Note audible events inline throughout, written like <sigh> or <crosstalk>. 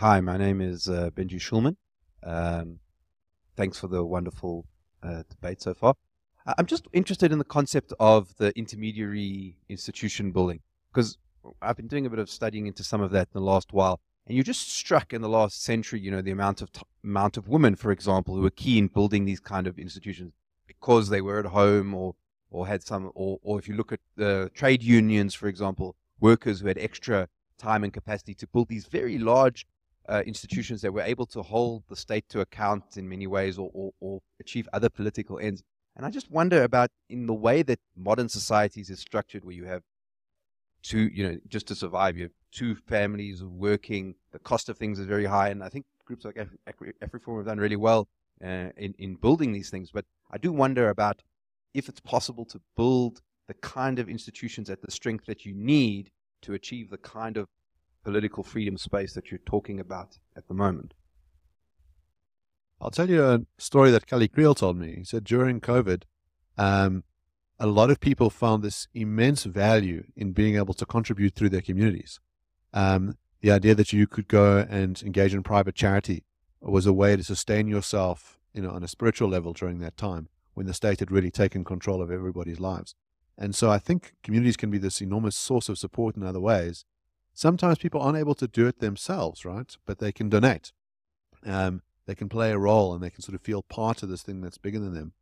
Hi, my name is uh, Benji Shulman. Um, thanks for the wonderful uh, debate so far. I'm just interested in the concept of the intermediary institution building because I've been doing a bit of studying into some of that in the last while. And you're just struck in the last century, you know, the amount of amount of women, for example, who were key in building these kind of institutions because they were at home or or had some, or or if you look at the trade unions, for example, workers who had extra time and capacity to build these very large uh, institutions that were able to hold the state to account in many ways or, or, or achieve other political ends. And I just wonder about in the way that modern societies is structured, where you have two, you know, just to survive, you have two families working, the cost of things is very high. And I think groups like AfriForum have done really well uh, in, in building these things. But I do wonder about if it's possible to build the kind of institutions at the strength that you need to achieve the kind of political freedom space that you're talking about at the moment? I'll tell you a story that Kallie Kriel told me. He said during COVID, um, a lot of people found this immense value in being able to contribute through their communities. Um, the idea that you could go and engage in private charity was a way to sustain yourself, you know, on a spiritual level during that time when the state had really taken control of everybody's lives. And so I think communities can be this enormous source of support in other ways sometimes people aren't able to do it themselves, right? But they can donate. Um, they can play a role and they can sort of feel part of this thing that's bigger than them.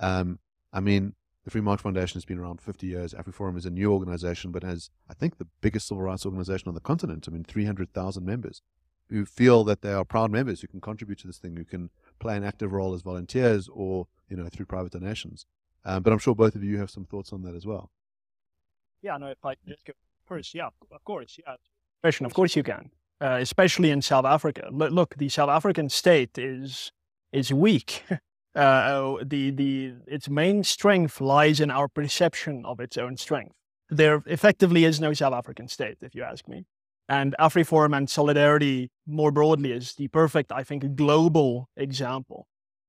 Um, I mean, the Free Market Foundation has been around 50 years. AfriForum is a new organization, but has, I think, the biggest civil rights organization on the continent. I mean, 300,000 members who feel that they are proud members who can contribute to this thing, who can play an active role as volunteers or, you know, through private donations. Um, but I'm sure both of you have some thoughts on that as well. Yeah, no, if I just go course, yeah, of course, yeah. Question, of course you can, uh, especially in South Africa. L- look, the South African state is is weak. <laughs> uh, the the its main strength lies in our perception of its own strength. There effectively is no South African state, if you ask me. And AfriForum and Solidarity more broadly is the perfect, I think, global example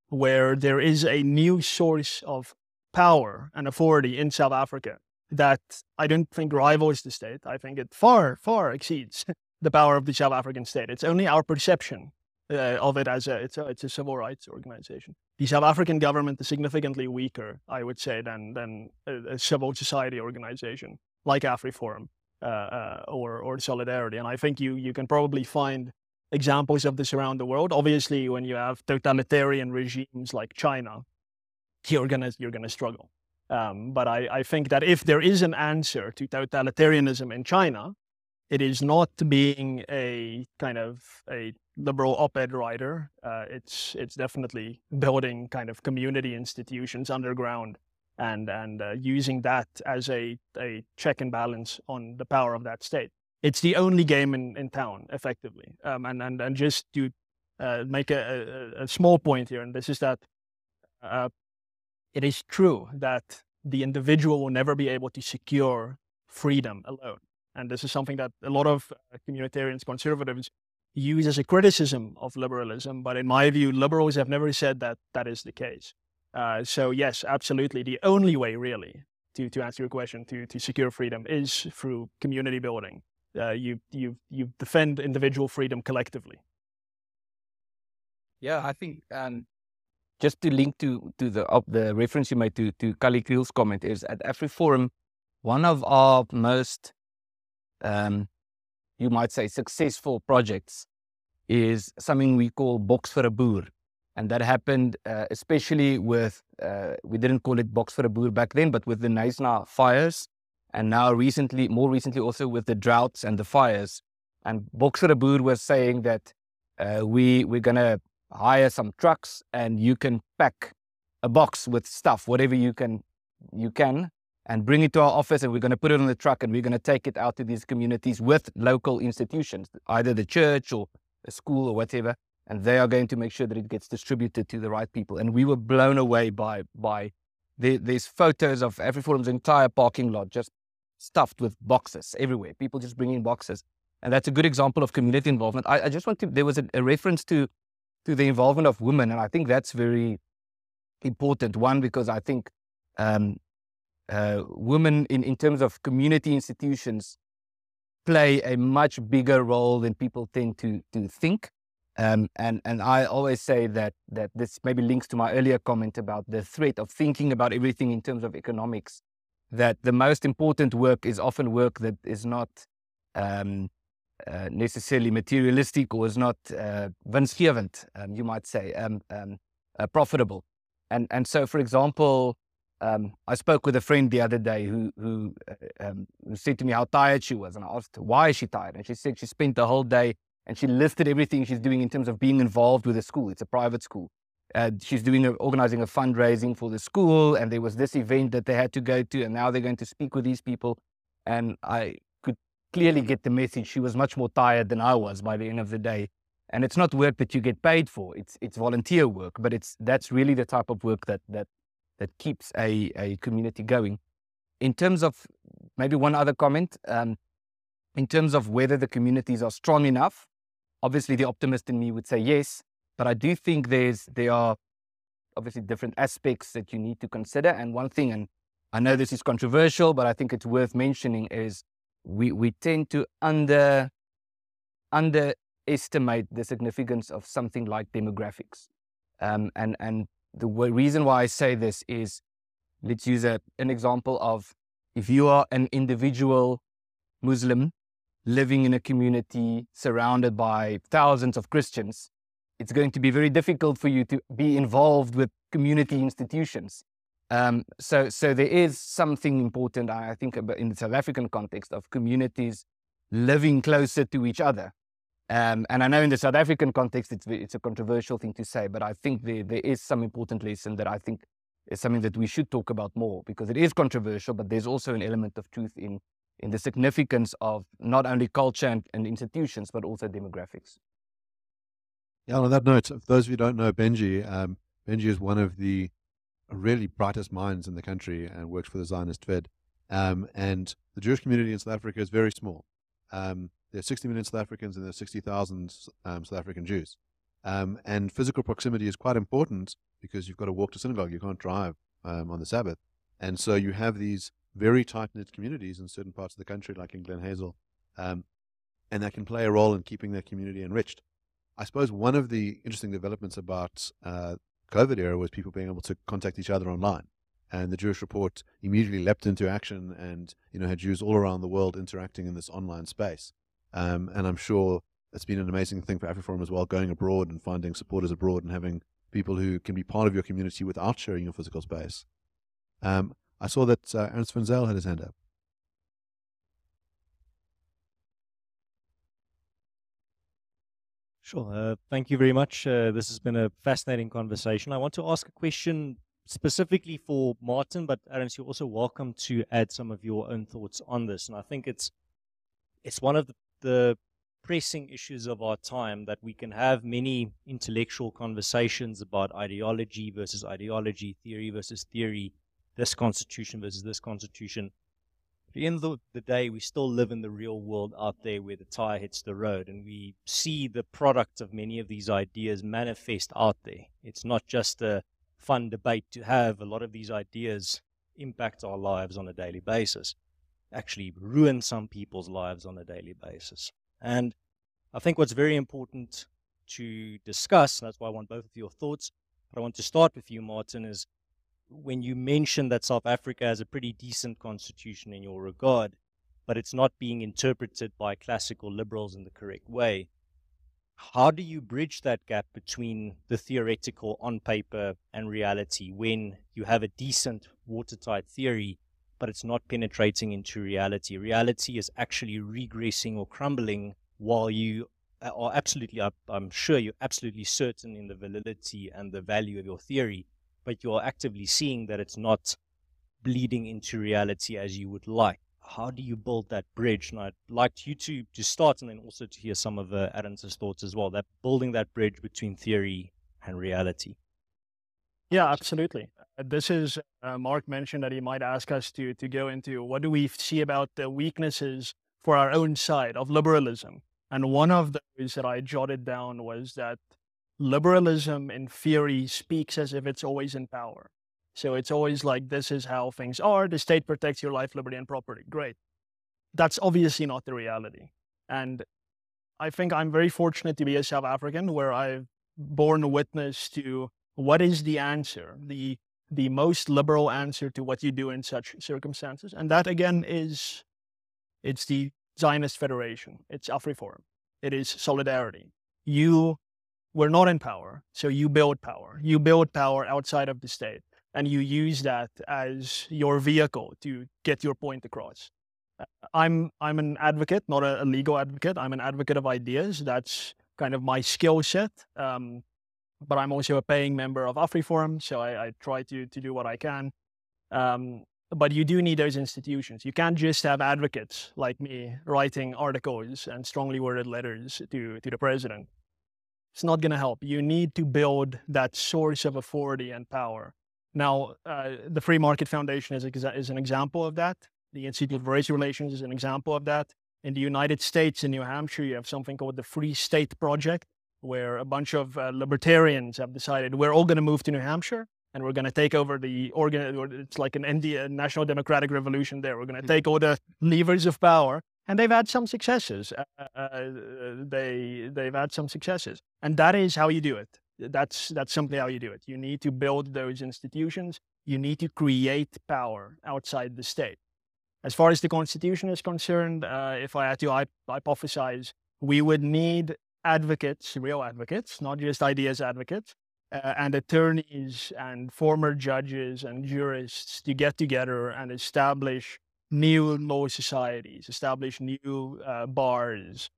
where there is a new source of power and authority in South Africa that I don't think rivals the state. I think it far, far exceeds <laughs> the power of the South African state. It's only our perception uh, of it as a it's, a it's a civil rights organization. The South African government is significantly weaker, I would say, than than a, a civil society organization like AfriForum uh, uh, or or Solidarity. And I think you you can probably find examples of this around the world. Obviously, when you have totalitarian regimes like China, you're gonna you're gonna struggle. Um, but I, I think that if there is an answer to totalitarianism in China, it is not being a kind of a liberal op-ed writer. Uh, it's it's definitely building kind of community institutions underground and and uh, using that as a a check and balance on the power of that state. It's the only game in, in town, effectively. Um, and and and just to uh, make a, a, a, small point here, and this is that uh, it is true that the individual will never be able to secure freedom alone. And this is something that a lot of uh, communitarians, conservatives use as a criticism of liberalism. But in my view, liberals have never said that that is the case. Uh, so, yes, absolutely. The only way, really, to, to answer your question, to, to secure freedom is through community building. Uh, you, you, you defend individual freedom collectively. Yeah, I think um, just to link to to the the reference you made to to Kallie Kriel's comment is at every AfriForum, one of our most um, you might say successful projects is something we call Box for a Boer. And that happened uh, especially with, uh, we didn't call it Box for a Boer back then, but with the Knysna fires. And now recently, more recently also with the droughts and the fires. And Box for a Boer was saying that uh, we, we're going to hire some trucks and you can pack a box with stuff, whatever you can, you can, and bring it to our office and we're going to put it on the truck and we're going to take it out to these communities with local institutions, either the church or a school or whatever. And they are going to make sure that it gets distributed to the right people. And we were blown away by, by the, these photos of AfriForum's entire parking lot just stuffed with boxes everywhere. People just bringing boxes. And that's a good example of community involvement. I, I just want to, there was a, a reference to to the involvement of women. And I think that's very important. One, because I think um, uh, women in, in terms of community institutions play a much bigger role than people tend to to think. Um, and and I always say that that this maybe links to my earlier comment about the threat of thinking about everything in terms of economics. That the most important work is often work that is not um, uh, necessarily materialistic or is not uh, um, you might say, um, um, uh, profitable. And and so, for example, um, I spoke with a friend the other day who who, uh, um, who said to me how tired she was, and I asked why is she tired, and she said she spent the whole day and she listed everything she's doing in terms of being involved with the school. It's a private school. Uh, she's doing a, organizing a fundraising for the school, and there was this event that they had to go to, and now they're going to speak with these people. And I clearly get the message. She was much more tired than I was by the end of the day. And it's not work that you get paid for. It's it's volunteer work, but it's that's really the type of work that that that keeps a, a community going. In terms of maybe one other comment, um, in terms of whether the communities are strong enough, obviously the optimist in me would say yes, but I do think there's there are obviously different aspects that you need to consider. And one thing, and I know this is controversial, but I think it's worth mentioning, is we we tend to under underestimate the significance of something like demographics. Um, and and the reason why I say this is let's use a, an example of if you are an individual Muslim living in a community surrounded by thousands of Christians, it's going to be very difficult for you to be involved with community institutions. Um, so, so there is something important, I think, in the South African context of communities living closer to each other. Um, and I know in the South African context, it's, it's a controversial thing to say, but I think there, there is some important lesson that I think is something that we should talk about more because it is controversial, but there's also an element of truth in, in the significance of not only culture and, and institutions, but also demographics. Yeah, on that note, for those of you who don't know Benji, um, Benji is one of the really brightest minds in the country and works for the Zionist Fed. Um, and the Jewish community in South Africa is very small. Um, there are 60 million South Africans and there are 60,000 um, South African Jews. Um, and physical proximity is quite important because you've got to walk to synagogue. You can't drive um, on the Sabbath. And so you have these very tight knit communities in certain parts of the country, like in Glen Hazel, um, and that can play a role in keeping their community enriched. I suppose one of the interesting developments about uh, COVID era was people being able to contact each other online. And the Jewish Report immediately leapt into action and you know had Jews all around the world interacting in this online space. Um, and I'm sure it's been an amazing thing for AfriForum as well, going abroad and finding supporters abroad and having people who can be part of your community without sharing your physical space. Um, I saw that uh, Ernst van Zyl had his hand up. Sure. Uh, thank you very much. Uh, this has been a fascinating conversation. I want to ask a question specifically for Martin, but Ernst, you're also welcome to add some of your own thoughts on this. And I think it's it's one of the the pressing issues of our time that we can have many intellectual conversations about ideology versus ideology, theory versus theory, this constitution versus this constitution. The end of the day, we still live in the real world out there where the tire hits the road, and we see the product of many of these ideas manifest out there. It's not just a fun debate to have. A lot of these ideas impact our lives on a daily basis actually ruin some people's lives on a daily basis. And I think what's very important to discuss, and that's why I want both of your thoughts, but I want to start with you, Martin, is when you mention that South Africa has a pretty decent constitution in your regard, but it's not being interpreted by classical liberals in the correct way. How do you bridge that gap between the theoretical on paper and reality when you have a decent watertight theory but it's not penetrating into reality. Reality is actually regressing or crumbling while you are absolutely, I'm sure you're absolutely certain in the validity and the value of your theory, but you're actively seeing that it's not bleeding into reality as you would like. How do you build that bridge? And I'd like you to, to start and then also to hear some of uh, Adam's thoughts as well, that building that bridge between theory and reality. Yeah, absolutely. Uh, this is uh, Mark mentioned that he might ask us to to go into what do we see about the weaknesses for our own side of liberalism, and one of those that I jotted down was that liberalism in theory speaks as if it's always in power. So it's always like this is how things are. The state protects your life, liberty, and property. Great. that's obviously not the reality. And I think I'm very fortunate to be a South African where I've borne witness to what is the answer, the the most liberal answer to what you do in such circumstances. And that again is it's the Zionist Federation. It's AfriForum. It is solidarity. You were not in power, so you build power. You build power outside of the state, and you use that as your vehicle to get your point across. Uh, I'm I'm an advocate, not a, legal advocate. I'm an advocate of ideas. That's kind of my skill set. Um, but I'm also a paying member of AfriForum, so I, I try to to do what I can. Um, but you do need those institutions. You can't just have advocates like me writing articles and strongly worded letters to, to the president. It's not going to help. You need to build that source of authority and power. Now, uh, the Free Market Foundation is, a, is an example of that. The Institute for Race Relations is an example of that. In the United States, in New Hampshire, you have something called the Free State Project, where a bunch of uh, libertarians have decided we're all going to move to New Hampshire and we're going to take over the organ. It's like an India national democratic revolution. There, we're going to mm-hmm. take all the levers of power, and they've had some successes. Uh, uh, uh, they they've had some successes, and that is how you do it. That's that's simply how you do it. You need to build those institutions. You need to create power outside the state. As far as the constitution is concerned, uh, if I had to hypothesize, we would need advocates, real advocates, not just ideas advocates, uh, and attorneys and former judges and jurists to get together and establish new law societies, establish new uh, bars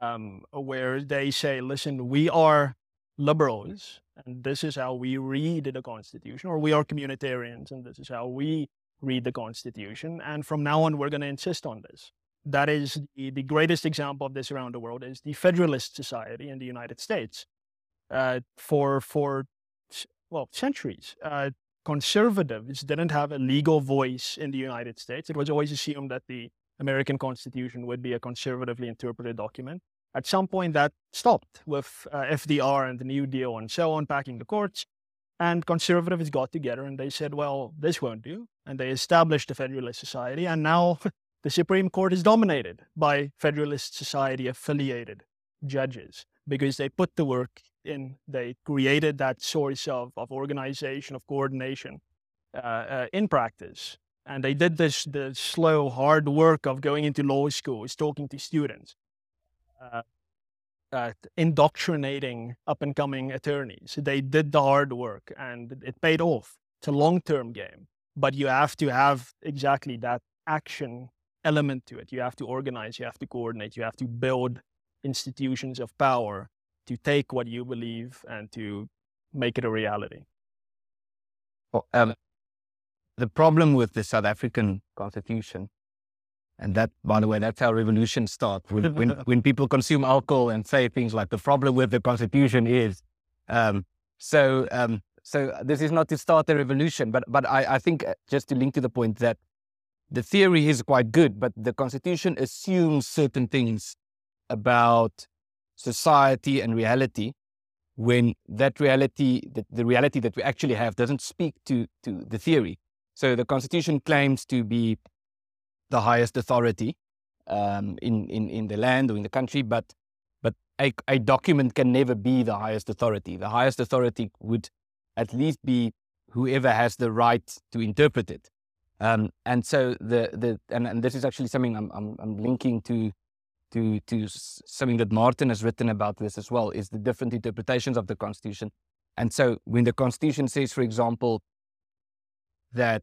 um, where they say, listen, we are liberals and this is how we read the Constitution, or we are communitarians and this is how we read the Constitution. And from now on, we're going to insist on this. That is the, the greatest example of this around the world is the Federalist Society in the United States uh, for for well centuries. Uh, conservatives didn't have a legal voice in the United States. It was always assumed that the American Constitution would be a conservatively interpreted document. At some point, that stopped with uh, FDR and the New Deal and so on, packing the courts. And conservatives got together and they said, well, this won't do. And they established the Federalist Society. And now <laughs> the Supreme Court is dominated by Federalist Society affiliated judges because they put the work in. They created that source of, of organization, of coordination uh, uh, in practice. And they did this the slow, hard work of going into law schools, talking to students, uh, indoctrinating up and coming attorneys. They did the hard work and it paid off. It's a long term game, but you have to have exactly that action element to it. You have to organize, you have to coordinate, you have to build institutions of power to take what you believe and to make it a reality? Well, um, the problem with the South African constitution, and that, by the way, that's how revolutions start. When, when, <laughs> when people consume alcohol and say things like the problem with the constitution is, um, so um, so this is not to start a revolution, but but I, I think uh, just to link to the point that the theory is quite good, but the constitution assumes certain things about society and reality when that reality, the, the reality that we actually have doesn't speak to, to the theory. So the constitution claims to be the highest authority um, in, in, in the land or in the country, but, but a, a document can never be the highest authority. The highest authority would at least be whoever has the right to interpret it. Um, and so the, the and, and this is actually something I'm, I'm, I'm linking to to to something that Martin has written about this as well is the different interpretations of the Constitution. And so when the Constitution says, for example, that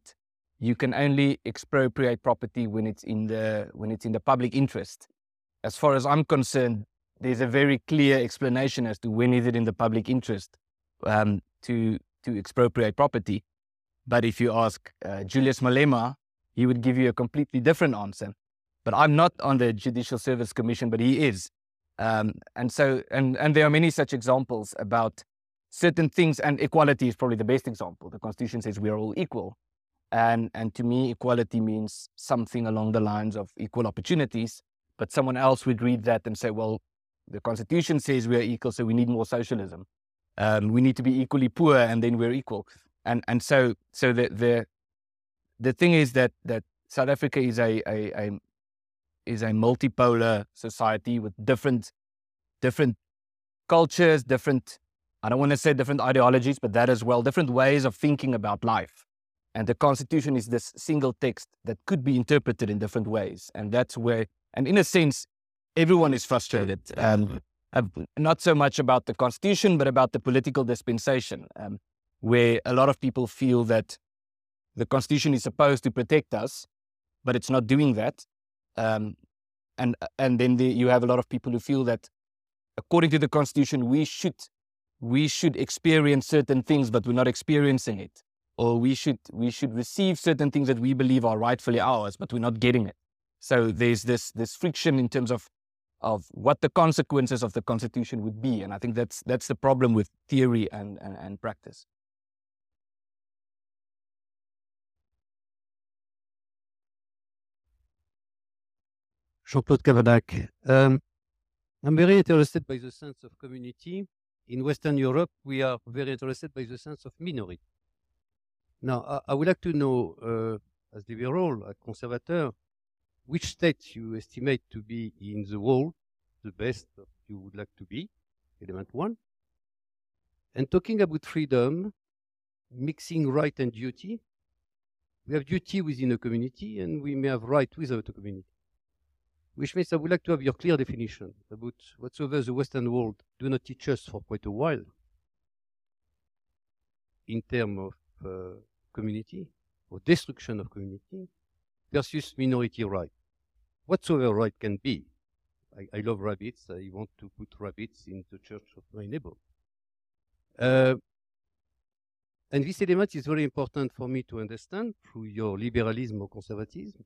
you can only expropriate property when it's in the when it's in the public interest, as far as I'm concerned, there's a very clear explanation as to when is it in the public interest um, to to expropriate property. But if you ask uh, Julius Malema, he would give you a completely different answer but I'm not on the Judicial Service Commission, but he is. Um, and so, and, and there are many such examples about certain things, and equality is probably the best example. The Constitution says we are all equal. And, and to me, equality means something along the lines of equal opportunities. But someone else would read that and say, well, the Constitution says we are equal, so we need more socialism. Um, we need to be equally poor, and then we're equal. And and so so the the the thing is that that South Africa is a, a, a is a multipolar society with different different cultures, different I don't want to say different ideologies, but that as well, different ways of thinking about life. And the Constitution is this single text that could be interpreted in different ways. And that's where, and in a sense, everyone is frustrated. Um, not so much about the Constitution, but about the political dispensation, um, where a lot of people feel that the Constitution is supposed to protect us, but it's not doing that. Um, and and then the, you have a lot of people who feel that, according to the Constitution, we should we should experience certain things, but we're not experiencing it or we should we should receive certain things that we believe are rightfully ours, but we're not getting it. So there's this this friction in terms of of what the consequences of the constitution would be, and I think that's that's the problem with theory and and, and practice. Jean-Claude Cavanac. Um, I'm very interested by the sense of community. In Western Europe, we are very interested by the sense of minority. Now, I, I would like to know, uh, as liberal, a conservator, which state you estimate to be in the world the best you would like to be, element one. And talking about freedom, mixing right and duty, we have duty within a community and we may have right without a community. Which means I would like to have your clear definition about whatsoever the Western world do not teach us for quite a while in terms of uh, community or destruction of community versus minority right. Whatsoever right can be. I, I love rabbits. I want to put rabbits in the church of my neighbor. Uh, and this element is very important for me to understand through your liberalism or conservatism.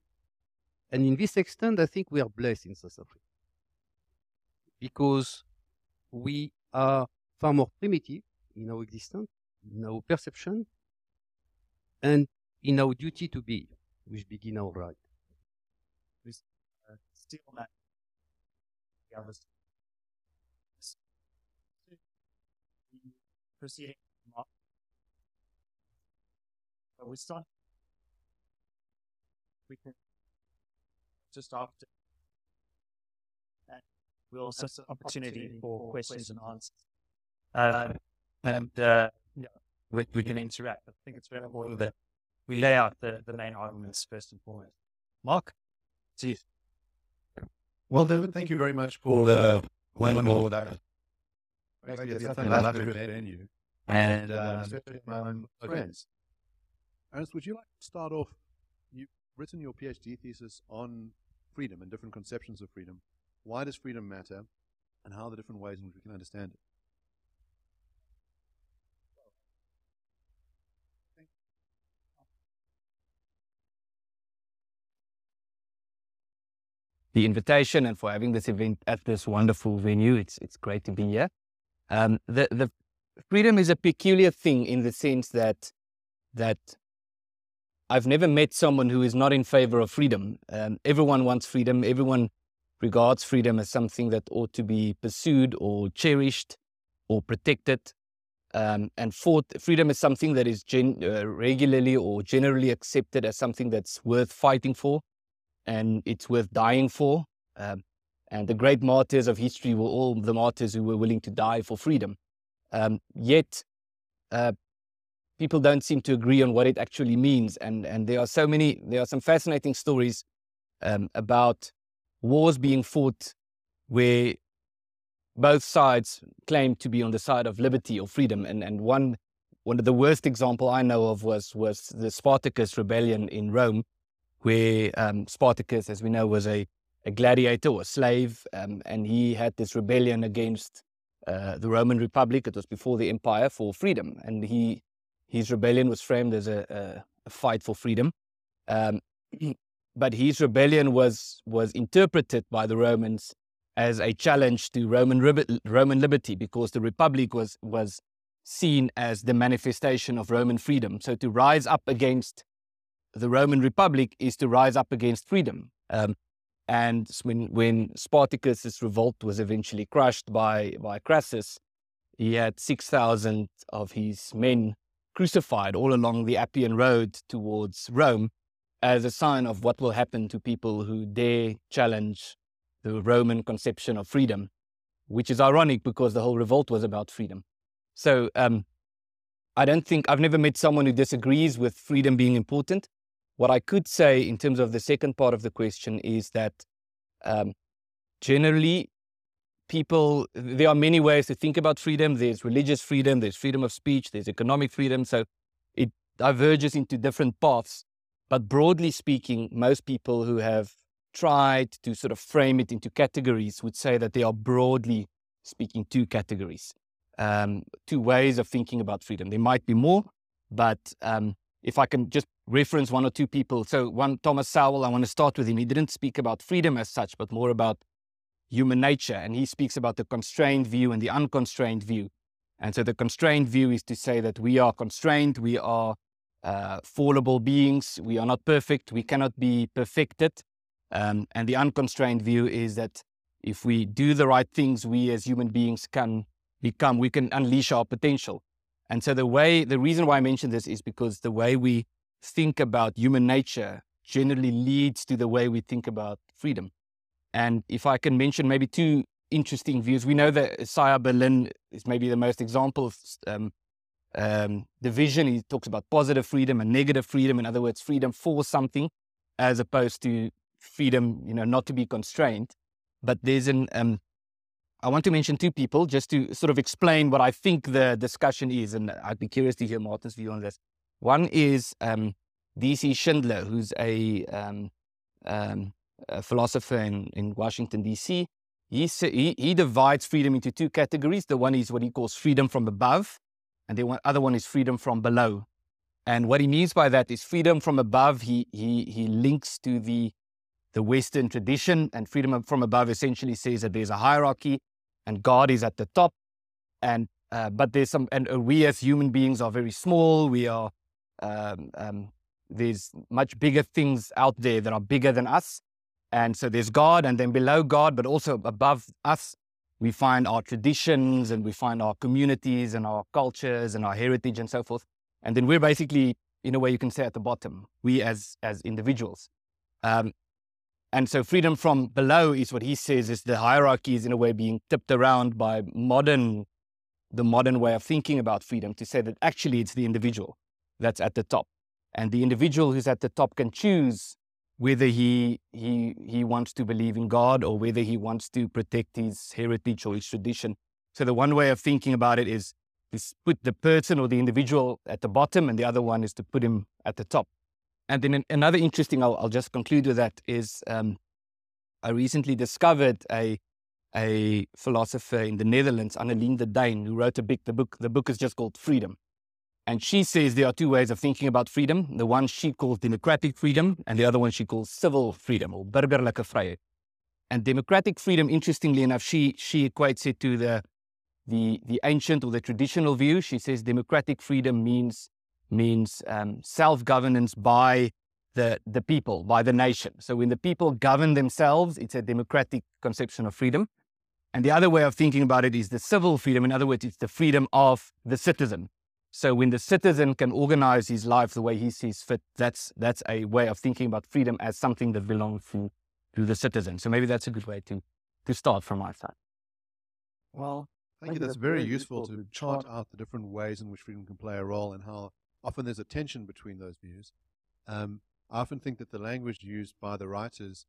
And in this extent, I think we are blessed in South Africa because we are far more primitive in our existence, in our perception, and in our duty to be, which begin our right. Uh. Proceeding. But we. We can just after. And we'll also have opportunity for questions and answers. Uh, and uh, yeah, we, we can interact. I think it's very important that we lay out the, the main arguments first and foremost. Mark, see you. Well, David, thank you very much for the one more that. It's something I love to hear you. And uh, especially my own friends. Ernst, would you like to start off? You've written your PhD thesis on freedom and different conceptions of freedom. Why does freedom matter, and how are the different ways in which we can understand it? the invitation and for having this event at this wonderful venue. It's it's great to be here. Um, the the freedom is a peculiar thing in the sense that that I've never met someone who is not in favor of freedom. Um, everyone wants freedom. Everyone regards freedom as something that ought to be pursued or cherished or protected. Um, and fought, freedom is something that is gen, uh, regularly or generally accepted as something that's worth fighting for and it's worth dying for. Um, and the great martyrs of history were all the martyrs who were willing to die for freedom. Um, yet, uh, people don't seem to agree on what it actually means. And, and there are so many, there are some fascinating stories um, about wars being fought where both sides claim to be on the side of liberty or freedom. And, and one, one of the worst example I know of was, was the Spartacus rebellion in Rome, where um, Spartacus, as we know, was a, a gladiator or a slave, um, and he had this rebellion against uh, the Roman Republic. It was before the empire for freedom, and he his rebellion was framed as a, a, a fight for freedom. Um, <clears throat> but his rebellion was was interpreted by the Romans as a challenge to Roman Roman liberty because the Republic was was seen as the manifestation of Roman freedom. So to rise up against the Roman Republic is to rise up against freedom. Um, and when, when Spartacus's revolt was eventually crushed by, by Crassus, he had 6,000 of his men crucified all along the Appian Road towards Rome. as a sign of what will happen to people who dare challenge the Roman conception of freedom, which is ironic because the whole revolt was about freedom. So um, I don't think I've never met someone who disagrees with freedom being important. What I could say in terms of the second part of the question is that um, generally people there are many ways to think about freedom. There's religious freedom there's freedom of speech there's economic freedom. So it diverges into different paths. But broadly speaking most people who have tried to sort of frame it into categories would say that they are broadly speaking two categories um, two ways of thinking about freedom. There might be more but um, if i can just reference one or two people. So one thomas sowell i want to start with him. He didn't speak about freedom as such but more about human nature. And he speaks about the constrained view and the unconstrained view. And so the constrained view is to say that we are constrained, we are uh, fallible beings, we are not perfect, we cannot be perfected. Um, and the unconstrained view is that if we do the right things, we as human beings can become, we can unleash our potential. And so the way, the reason why I mention this is because the way we think about human nature generally leads to the way we think about freedom. And if I can mention maybe two interesting views, we know that Isaiah Berlin is maybe the most example of um, um, division. He talks about positive freedom and negative freedom. In other words, freedom for something as opposed to freedom, you know, not to be constrained. But there's an, um, I want to mention two people just to sort of explain what I think the discussion is. And I'd be curious to hear Martin's view on this. One is um, D.C. Schindler, who's a um, um, a philosopher in, in Washington, D.C. He, he, he divides freedom into two categories. The one is what he calls freedom from above, and the other one is freedom from below. And what he means by that is freedom from above, he, he, he links to the, the Western tradition, and freedom from above essentially says that there's a hierarchy and God is at the top. And uh, but there's some, and uh, we as human beings are very small. We are, um, um, there's much bigger things out there that are bigger than us. And so there's God, and then below God, but also above us, we find our traditions and we find our communities and our cultures and our heritage and so forth. And then we're basically, in a way, you can say at the bottom, we as, as individuals. Um, and so freedom from below is what he says is the hierarchy is in a way being tipped around by modern, the modern way of thinking about freedom to say that actually it's the individual that's at the top. And the individual who's at the top can choose whether he he he wants to believe in God or whether he wants to protect his heritage or his tradition. So the one way of thinking about it is is put the person or the individual at the bottom, and the other one is to put him at the top. And then another interesting, I'll, I'll just conclude with that is um, I recently discovered a a philosopher in the Netherlands, Annelien de who wrote a book. The book the book is just called Freedom. And she says there are two ways of thinking about freedom. The one she calls democratic freedom, and the other one she calls civil freedom or burgerlijke vrijheid. And democratic freedom, interestingly enough, she she equates it to the the the ancient or the traditional view. She says democratic freedom means means um, self governance by the the people, by the nation. So when the people govern themselves, it's a democratic conception of freedom. And the other way of thinking about it is the civil freedom. In other words, it's the freedom of the citizen. So when the citizen can organize his life the way he sees fit, that's that's a way of thinking about freedom as something that belongs to, to the citizen. So maybe that's a good way to to start from my side. Well, Thank you. That's very useful to chart out the different ways in which freedom can play a role and how often there's a tension between those views. Um, I often think that the language used by the writers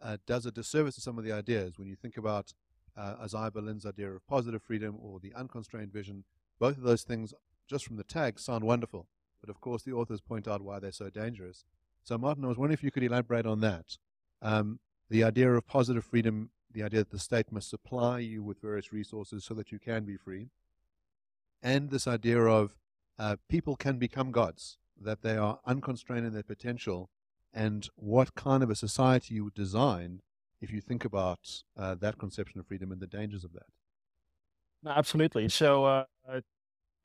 uh, does a disservice to some of the ideas. When you think about uh, Isaiah Berlin's idea of positive freedom or the unconstrained vision, both of those things just from the tag, sound wonderful. But of course, the authors point out why they're so dangerous. So, Martin, I was wondering if you could elaborate on that. Um, the idea of positive freedom, the idea that the state must supply you with various resources so that you can be free, and this idea of uh, people can become gods, that they are unconstrained in their potential, and what kind of a society you would design if you think about uh, that conception of freedom and the dangers of that. Absolutely. So, uh,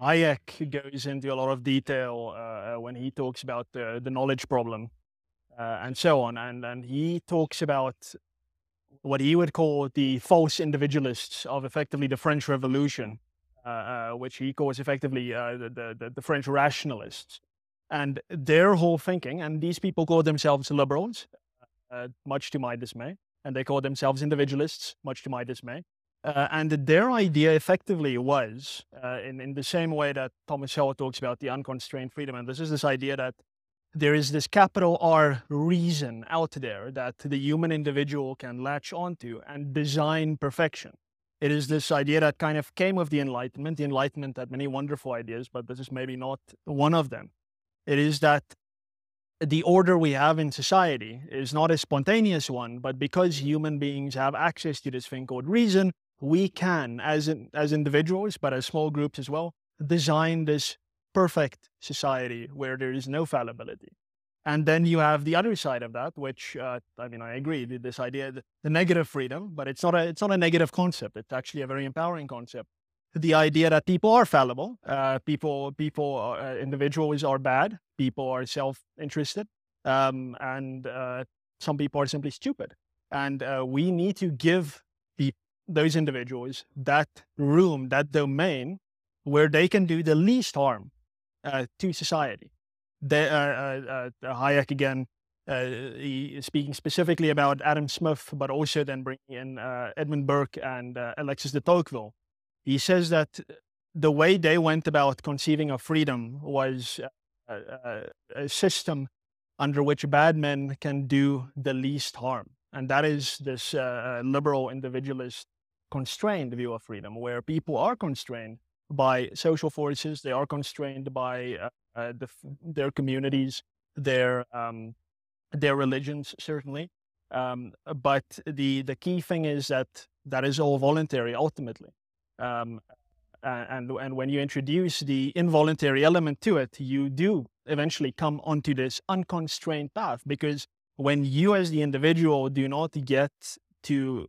Hayek goes into a lot of detail uh, when he talks about the, the knowledge problem uh, and so on. And, and he talks about what he would call the false individualists of effectively the French Revolution, uh, uh which he calls effectively uh, the, the, the, French rationalists. And their whole thinking, and these people call themselves liberals, uh, much to my dismay, and they call themselves individualists, much to my dismay. Uh, and their idea effectively was, uh, in, in the same way that Thomas Sowell talks about the unconstrained freedom, and this is this idea that there is this capital R reason out there that the human individual can latch onto and design perfection. It is this idea that kind of came with the Enlightenment. The Enlightenment had many wonderful ideas, but this is maybe not one of them. It is that the order we have in society is not a spontaneous one, but because human beings have access to this thing called reason, we can, as in, as individuals, but as small groups as well, design this perfect society where there is no fallibility. And then you have the other side of that, which uh, I mean, I agree. With this idea, the negative freedom, but it's not a it's not a negative concept. It's actually a very empowering concept. The idea that people are fallible, uh, people people uh, individuals are bad, people are self-interested, um, and uh, some people are simply stupid. And uh, we need to give the, those individuals that room, that domain, where they can do the least harm uh, to society. The, uh uh, uh, uh, Hayek again, uh, he, speaking specifically about Adam Smith, but also then bringing in Edmund Burke and Alexis de Tocqueville. He says that the way they went about conceiving of freedom was a, a system under which bad men can do the least harm. And that is this uh, liberal individualist constrained view of freedom, where people are constrained by social forces. They are constrained by uh, uh, the, their communities, their um, their religions, certainly. Um, but the the key thing is that that is all voluntary ultimately. Um, and and when you introduce the involuntary element to it, you do eventually come onto this unconstrained path because when you as the individual do not get to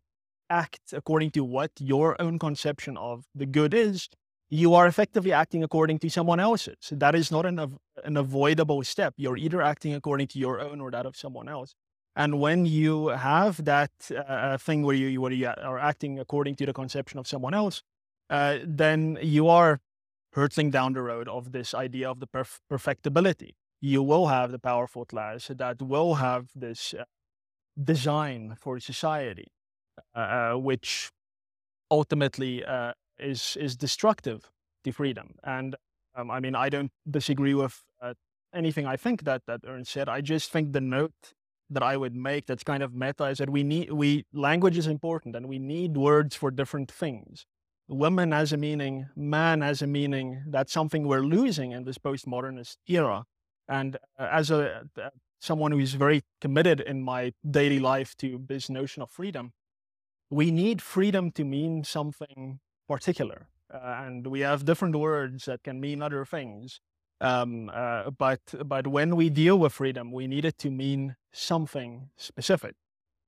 act according to what your own conception of the good is, you are effectively acting according to someone else's. That is not an, an avoidable step. You're either acting according to your own or that of someone else. And when you have that uh, thing where you, where you are acting according to the conception of someone else, uh, then you are hurtling down the road of this idea of the perf- perfectibility. You will have the powerful class that will have this uh, design for society, uh, uh, which ultimately uh, is is destructive to freedom. And um, I mean, I don't disagree with uh, anything I think that that Ernst said. I just think the note that I would make that's kind of meta is that we need we language is important and we need words for different things. Woman has a meaning, man has a meaning. That's something we're losing in this postmodernist era. And uh, as a uh, someone who is very committed in my daily life to this notion of freedom, we need freedom to mean something particular. Uh, and we have different words that can mean other things. Um, uh, but but when we deal with freedom, we need it to mean something specific.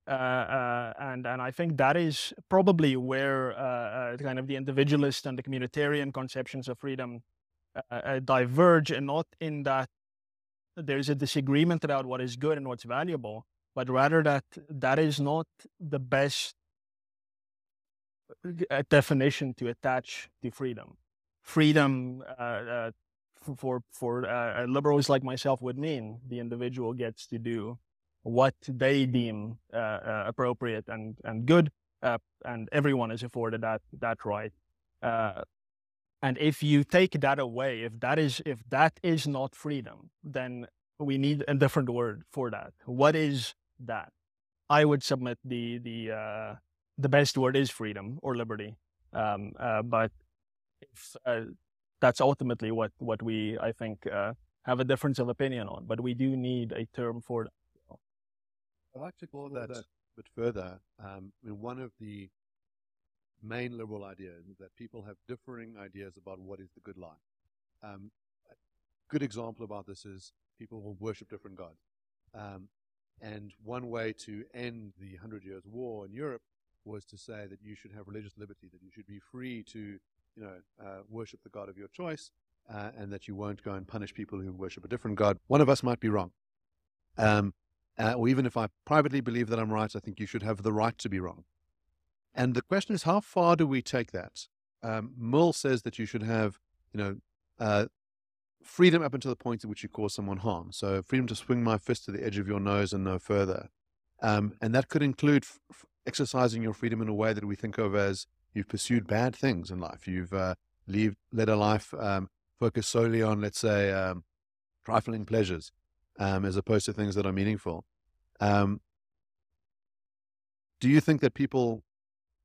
Uh, uh and and I think that is probably where uh, uh, kind of the individualist and the communitarian conceptions of freedom diverge, and not in that there's a disagreement about what is good and what's valuable, but rather that that is not the best a definition to attach to freedom. Freedom uh, uh, for for uh, uh, liberals like myself would mean the individual gets to do what they deem uh, uh, appropriate and and good, and everyone is afforded that that right. and if you take that away, if that is if that is not freedom, then we need a different word for that. What is that? I would submit the the the best word is freedom or liberty. Um, uh, but if, uh, that's ultimately what, what we, I think, uh, have a difference of opinion on. But we do need a term for. I'd like to go that a bit further. Um, I mean, one of the main liberal ideas is that people have differing ideas about what is the good life. Um, a good example about this is people will worship different gods. Um, and one way to end the Hundred Years' War in Europe was to say that you should have religious liberty, that you should be free to, you know, uh, worship the God of your choice, uh, and that you won't go and punish people who worship a different God. One of us might be wrong. Um, uh, or even if I privately believe that I'm right, I think you should have the right to be wrong. And the question is, how far do we take that? Um, Mill says that you should have, you know, uh, freedom up until the point at which you cause someone harm. So freedom to swing my fist to the edge of your nose and no further. Um, and that could include f- exercising your freedom in a way that we think of as you've pursued bad things in life. You've uh, led a life um, focused solely on, let's say, um, trifling pleasures, um, as opposed to things that are meaningful. Um, do you think that people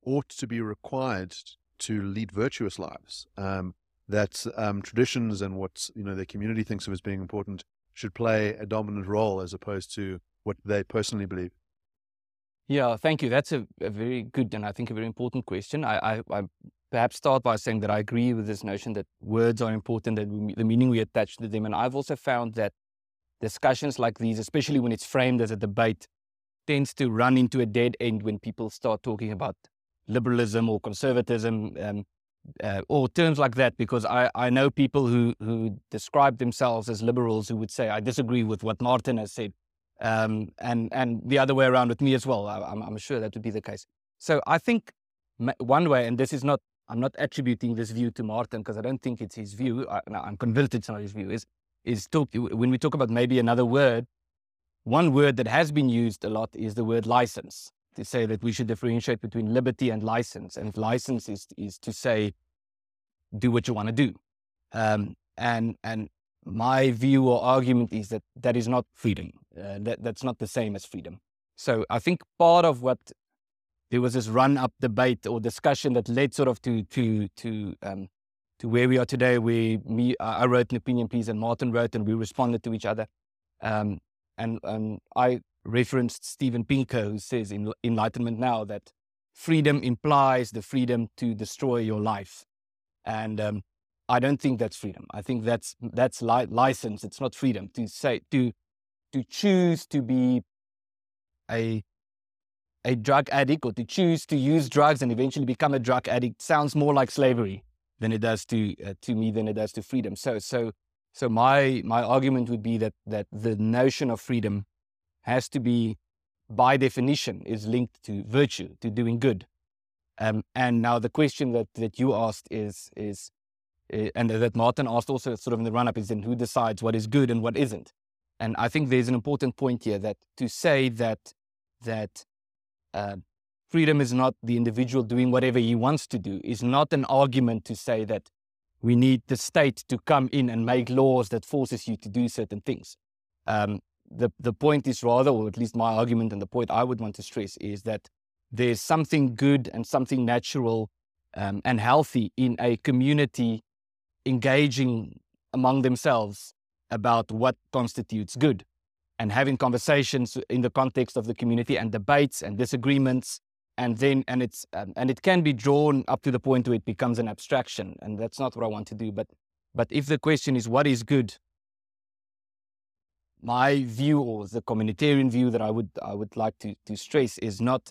ought to be required to lead virtuous lives? Um, that traditions and what you know their community thinks of as being important should play a dominant role as opposed to what they personally believe. Yeah, thank you. That's a, a very good and I think a very important question. I, I, I, perhaps start by saying that I agree with this notion that words are important and the meaning we attach to them. And I've also found that discussions like these, especially when it's framed as a debate, tends to run into a dead end when people start talking about liberalism or conservatism um, uh, or terms like that. Because I, I know people who, who describe themselves as liberals who would say, I disagree with what Martin has said um, and and the other way around with me as well. I, am I'm sure that would be the case. So I think one way, and this is not, I'm not attributing this view to Martin because I don't think it's his view. I, am convinced it's not his view. Is is talk when we talk about maybe another word. One word that has been used a lot is the word license to say that we should differentiate between liberty and license. And if license is is to say, do what you want to do, um, and and my view or argument is that that is not freedom. Uh, that, that's not the same as freedom. So I think part of what there was this run up debate or discussion that led sort of to to to um, to where we are today. Where me I wrote an opinion piece and Martin wrote and we responded to each other. Um, and I referenced Steven Pinker who says in Enlightenment Now that freedom implies the freedom to destroy your life. And um, I don't think that's freedom. I think that's that's li- license. It's not freedom to say to to choose to be a a drug addict or to choose to use drugs and eventually become a drug addict sounds more like slavery than it does to uh, to me than it does to freedom. So so so my my argument would be that that the notion of freedom has to be by definition is linked to virtue to doing good. Um, and now the question that that you asked is is and that Martin asked also sort of in the run up is then who decides what is good and what isn't. And I think there's an important point here that to say that that uh, freedom is not the individual doing whatever he wants to do is not an argument to say that we need the state to come in and make laws that forces you to do certain things. Um, the the point is rather, or at least my argument and the point I would want to stress is that there's something good and something natural um, and healthy in a community engaging among themselves about what constitutes good and having conversations in the context of the community and debates and disagreements. And then and it's um, and it can be drawn up to the point where it becomes an abstraction. And that's not what i want to do. But but if the question is what is good? My view or the communitarian view that i would i would like to to stress is not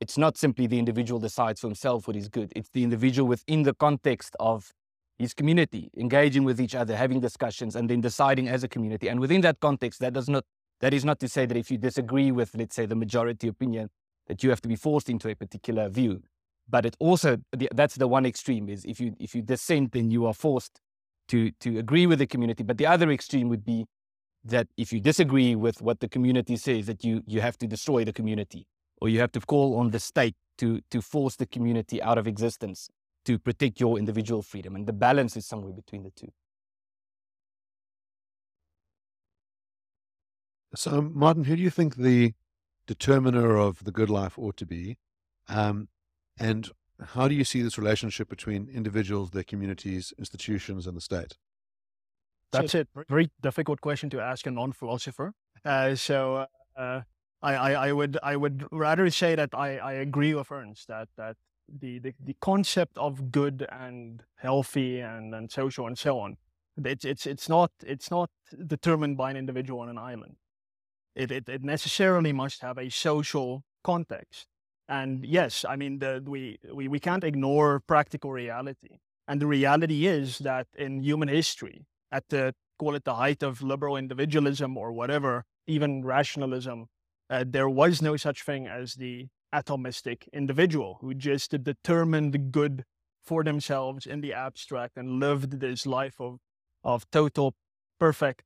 it's not simply the individual decides for himself what is good. It's the individual within the context of his community, engaging with each other, having discussions, and then deciding as a community. And within that context, that does not that is not to say that if you disagree with, let's say, the majority opinion, that you have to be forced into a particular view. But it also that's the one extreme is if you if you dissent, then you are forced to to agree with the community. But the other extreme would be that if you disagree with what the community says, that you you have to destroy the community or you have to call on the state to to force the community out of existence to protect your individual freedom. And the balance is somewhere between the two. So, Martin, who do you think the determiner of the good life ought to be? Um, and how do you see this relationship between individuals, their communities, institutions, and the state? That's a very difficult question to ask a non-philosopher. Uh, so uh, I, I, I, would I would rather say that I, I agree with Ernst that that the, the, the concept of good and healthy and, and social and so on. It's, it's, it's, not, it's not determined by an individual on an island. It, it, it necessarily must have a social context. And yes, I mean, the, we, we, we can't ignore practical reality. And the reality is that in human history, at the call it the height of liberal individualism or whatever, even rationalism, uh, there was no such thing as the atomistic individual who just determined good for themselves in the abstract and lived this life of, of total perfect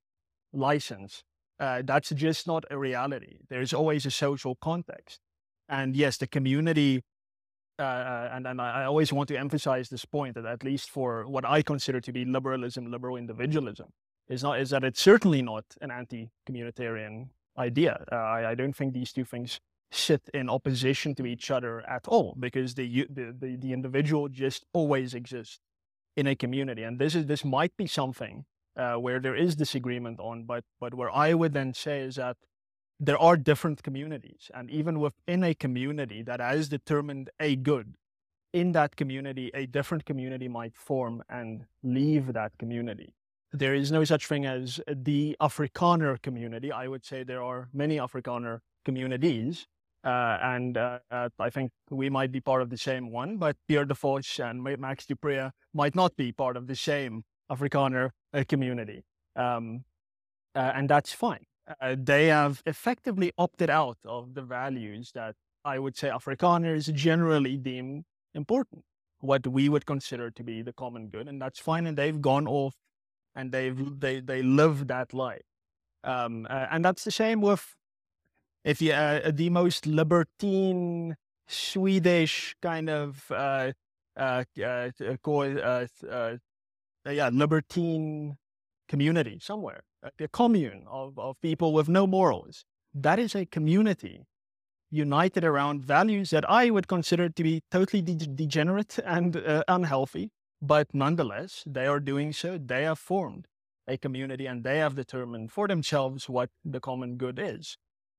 license. Uh, that's just not a reality. There's always a social context. And yes, the community, uh, uh, and, and I always want to emphasize this point that at least for what I consider to be liberalism, liberal individualism, is not is that it's certainly not an anti-communitarian idea. Uh, I, I don't think these two things sit in opposition to each other at all because the, the, the, individual just always exists in a community. And this is this might be something uh, where there is disagreement on, but but where I would then say is that there are different communities, and even within a community that has determined a good, in that community, a different community might form and leave that community. There is no such thing as the Afrikaner community. I would say there are many Afrikaner communities, uh, and uh, uh, I think we might be part of the same one, but Pierre de and Max du Preez might not be part of the same Afrikaner uh, community. Um, uh, and that's fine. Uh, they have effectively opted out of the values that I would say Afrikaners generally deem important, what we would consider to be the common good, and that's fine. And they've gone off and they've they they live that life. Um, and that's the same with if you uh, the most libertine Swedish kind of uh, uh, uh, uh, uh, yeah libertine community somewhere, a commune of, of people with no morals. That is a community united around values that I would consider to be totally de- degenerate and uh, unhealthy. But nonetheless, they are doing so. They have formed a community and they have determined for themselves what the common good is.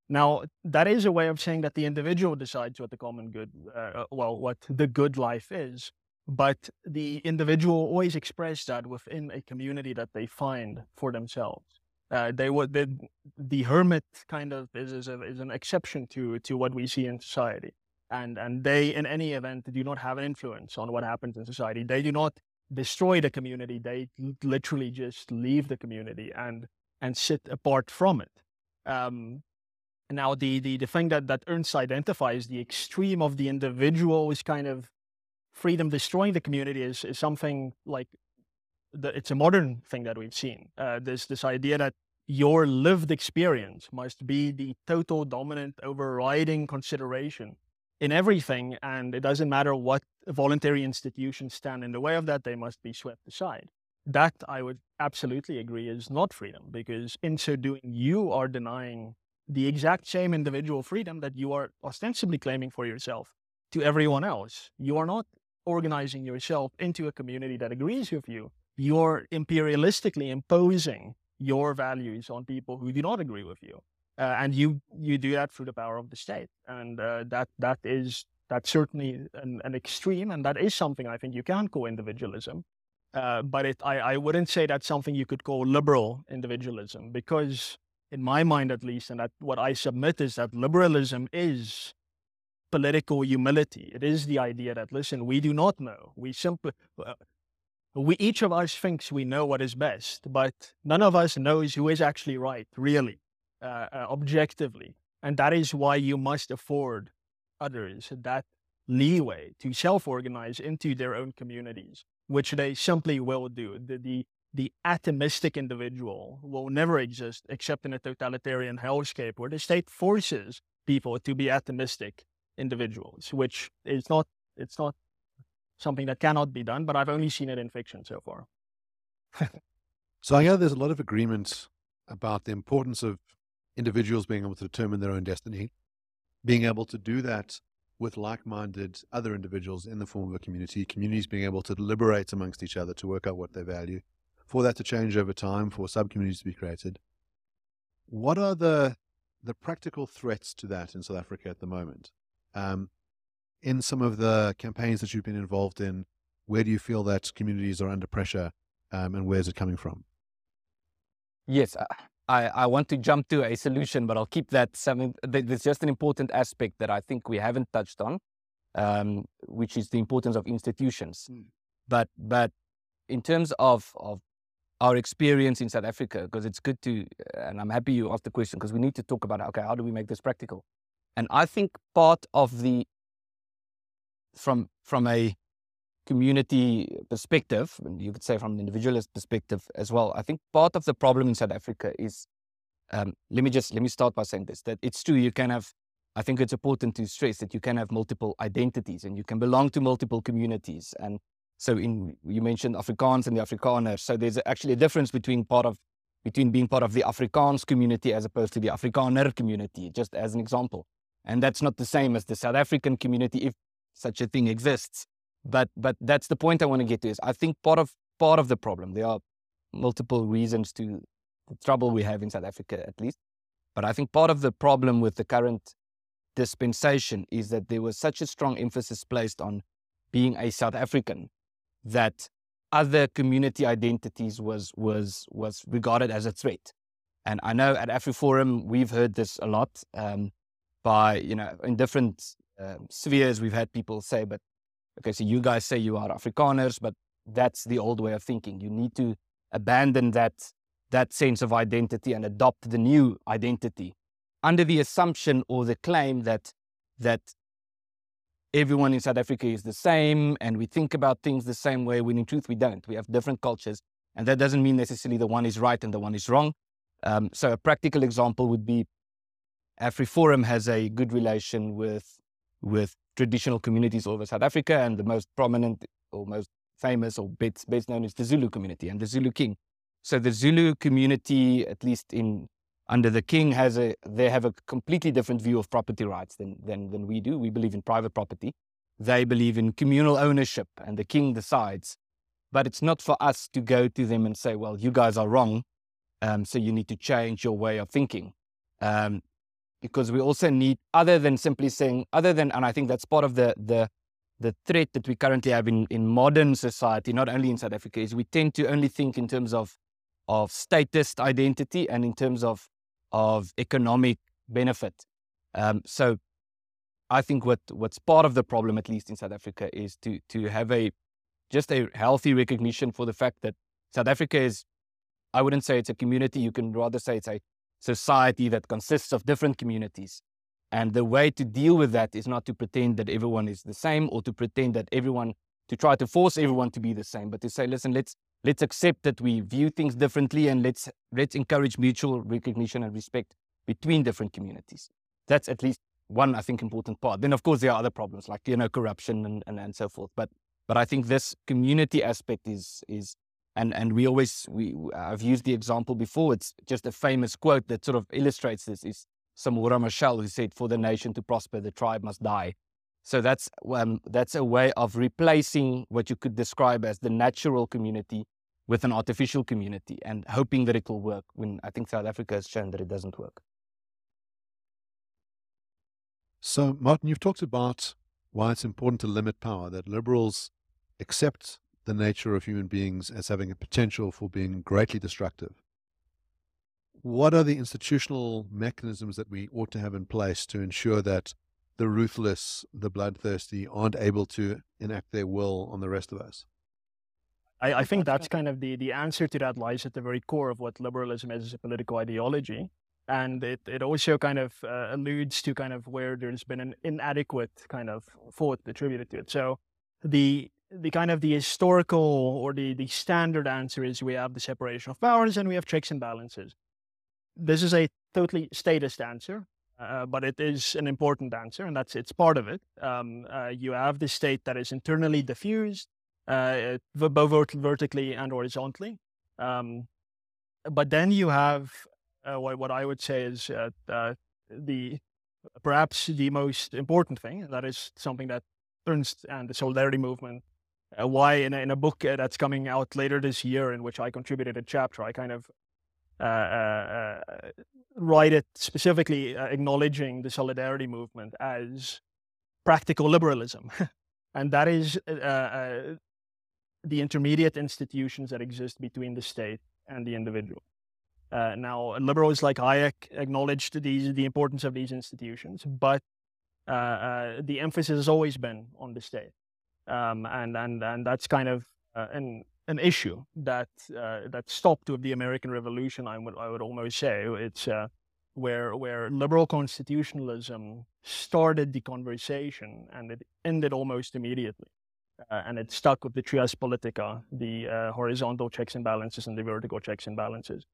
Now, that is a way of saying that the individual decides what the common good, uh, well, what the good life is. But the individual always express that within a community that they find for themselves. Uh, they would the, the hermit kind of is is, a, is an exception to to what we see in society, and and they in any event do not have an influence on what happens in society. They do not destroy the community. They literally just leave the community and and sit apart from it. Um, now, the, the, the thing that, that Ernst identifies, the extreme of the individual is kind of freedom destroying the community is, is something like the, it's a modern thing that we've seen. Uh, this, this idea that your lived experience must be the total dominant overriding consideration in everything. And it doesn't matter what voluntary institutions stand in the way of that, they must be swept aside. That I would absolutely agree is not freedom because in so doing, you are denying the exact same individual freedom that you are ostensibly claiming for yourself to everyone else. You are not organizing yourself into a community that agrees with you. You're imperialistically imposing your values on people who do not agree with you. Uh, and you you do that through the power of the state, and uh, that that is that's certainly an, an, extreme, and that is something I think you can call individualism. Uh, but it, I, I wouldn't say that's something you could call liberal individualism because in my mind at least, and that what I submit is that liberalism is political humility. It is the idea that listen, we do not know. We simply uh, we each of us thinks we know what is best, but none of us knows who is actually right, really, uh, uh, objectively. And that is why you must afford others that leeway to self-organize into their own communities, which they simply will do. The, the the atomistic individual will never exist except in a totalitarian hellscape where the state forces people to be atomistic individuals, which is not, it's not something that cannot be done, but I've only seen it in fiction so far. so I gather there's a lot of agreement about the importance of individuals being able to determine their own destiny, being able to do that with like-minded other individuals in the form of a community, communities being able to deliberate amongst each other to work out what they value, for that to change over time, for sub communities to be created. What are the the practical threats to that in South Africa at the moment? Um, in some of the campaigns that you've been involved in, where do you feel that communities are under pressure, um, and where is it coming from? Yes, I, I want to jump to a solution, but I'll keep that something. There's just an important aspect that I think we haven't touched on, um, which is the importance of institutions. Mm. But but in terms of of our experience in South Africa because it's good to, and I'm happy you asked the question because we need to talk about, okay, how do we make this practical? And I think part of the, from, from a community perspective, and you could say from an individualist perspective as well, I think part of the problem in South Africa is, um, let me just let me start by saying this: that it's true you can have. I think it's important to stress that you can have multiple identities and you can belong to multiple communities. And so, in you mentioned Afrikaans and the Afrikaners. So there's actually a difference between part of between being part of the Afrikaans community as opposed to the Afrikaner community, just as an example. And that's not the same as the South African community, if such a thing exists. But but that's the point I want to get to is I think part of part of the problem. There are multiple reasons to the trouble we have in South Africa, at least. But I think part of the problem with the current dispensation is that there was such a strong emphasis placed on being a South African that other community identities was was was regarded as a threat. And I know at AfriForum we've heard this a lot um, by you know in different uh, spheres we've had people say, but okay, so you guys say you are Afrikaners, but that's the old way of thinking. You need to abandon that that sense of identity and adopt the new identity under the assumption or the claim that that everyone in South Africa is the same and we think about things the same way when in truth we don't. We have different cultures and that doesn't mean necessarily the one is right and the one is wrong. Um, so a practical example would be AfriForum has a good relation with with traditional communities all over South Africa and the most prominent or most famous or best, best known is the Zulu community and the Zulu King. So the Zulu community, at least in under the king has a they have a completely different view of property rights than than than we do. We believe in private property. They believe in communal ownership and the king decides. But it's not for us to go to them and say, well, you guys are wrong. Um, so you need to change your way of thinking. Um, because we also need, other than simply saying, other than, and I think that's part of the the the threat that we currently have in, in modern society, not only in South Africa, is we tend to only think in terms of of statist identity and in terms of of economic benefit. Um, so I think what what's part of the problem, at least in South Africa, is to to have a just a healthy recognition for the fact that South Africa is, I wouldn't say it's a community. You can rather say it's a society that consists of different communities. And the way to deal with that is not to pretend that everyone is the same or to pretend that everyone, to try to force everyone to be the same, but to say, listen, let's let's accept that we view things differently and let's let's encourage mutual recognition and respect between different communities. That's at least one, I think, important part. Then of course there are other problems like, you know, corruption and, and, and so forth. But but I think this community aspect is is and and we always we I've used the example before. It's just a famous quote that sort of illustrates this is Samora Machel who said, For the nation to prosper, the tribe must die. So that's um, that's a way of replacing what you could describe as the natural community with an artificial community and hoping that it will work. When I think South Africa has shown that it doesn't work. So, Martin, you've talked about why it's important to limit power. That liberals accept the nature of human beings as having a potential for being greatly destructive. What are the institutional mechanisms that we ought to have in place to ensure that the ruthless, the bloodthirsty aren't able to enact their will on the rest of us? I, I think that's kind of the, the answer to that lies at the very core of what liberalism is as a political ideology. And it, it also kind of uh, alludes to kind of where there's been an inadequate kind of thought attributed to it. So the the kind of the historical or the, the standard answer is we have the separation of powers and we have checks and balances. This is a totally statist answer. Uh, but it is an important answer, and that's it's part of it. Um, uh, you have the state that is internally diffused, uh, both vertically and horizontally. Um, but then you have uh, what, what, I would say is uh, the perhaps the most important thing. That is something that Ernst and the Solidarity Movement. why in a, in a book that's coming out later this year, in which I contributed a chapter, I kind of write it specifically uh, acknowledging the solidarity movement as practical liberalism. <laughs> and that is the intermediate institutions that exist between the state and the individual. Uh, now, liberals like Hayek acknowledged these, the importance of these institutions, but uh, uh, the emphasis has always been on the state. Um, and, and, and that's kind of an an issue that uh, that stopped with the American Revolution. I would I would almost say it's uh, where where liberal constitutionalism started the conversation and it ended almost immediately. uh, and it stuck with the trias politica, the uh, horizontal checks and balances and the vertical checks and balances.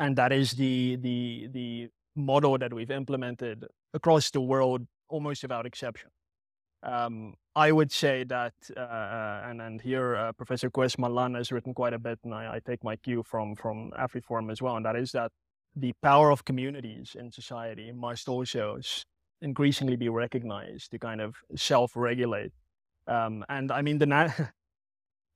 And that is the the the model that we've implemented across the world almost without exception. Um, I would say that, uh, uh and and here uh, Professor Koos Malan has written quite a bit, and I, I, take my cue from from AfriForum as well, and that is that the power of communities in society must also increasingly be recognized to kind of self-regulate. Um, and I mean the na- <laughs>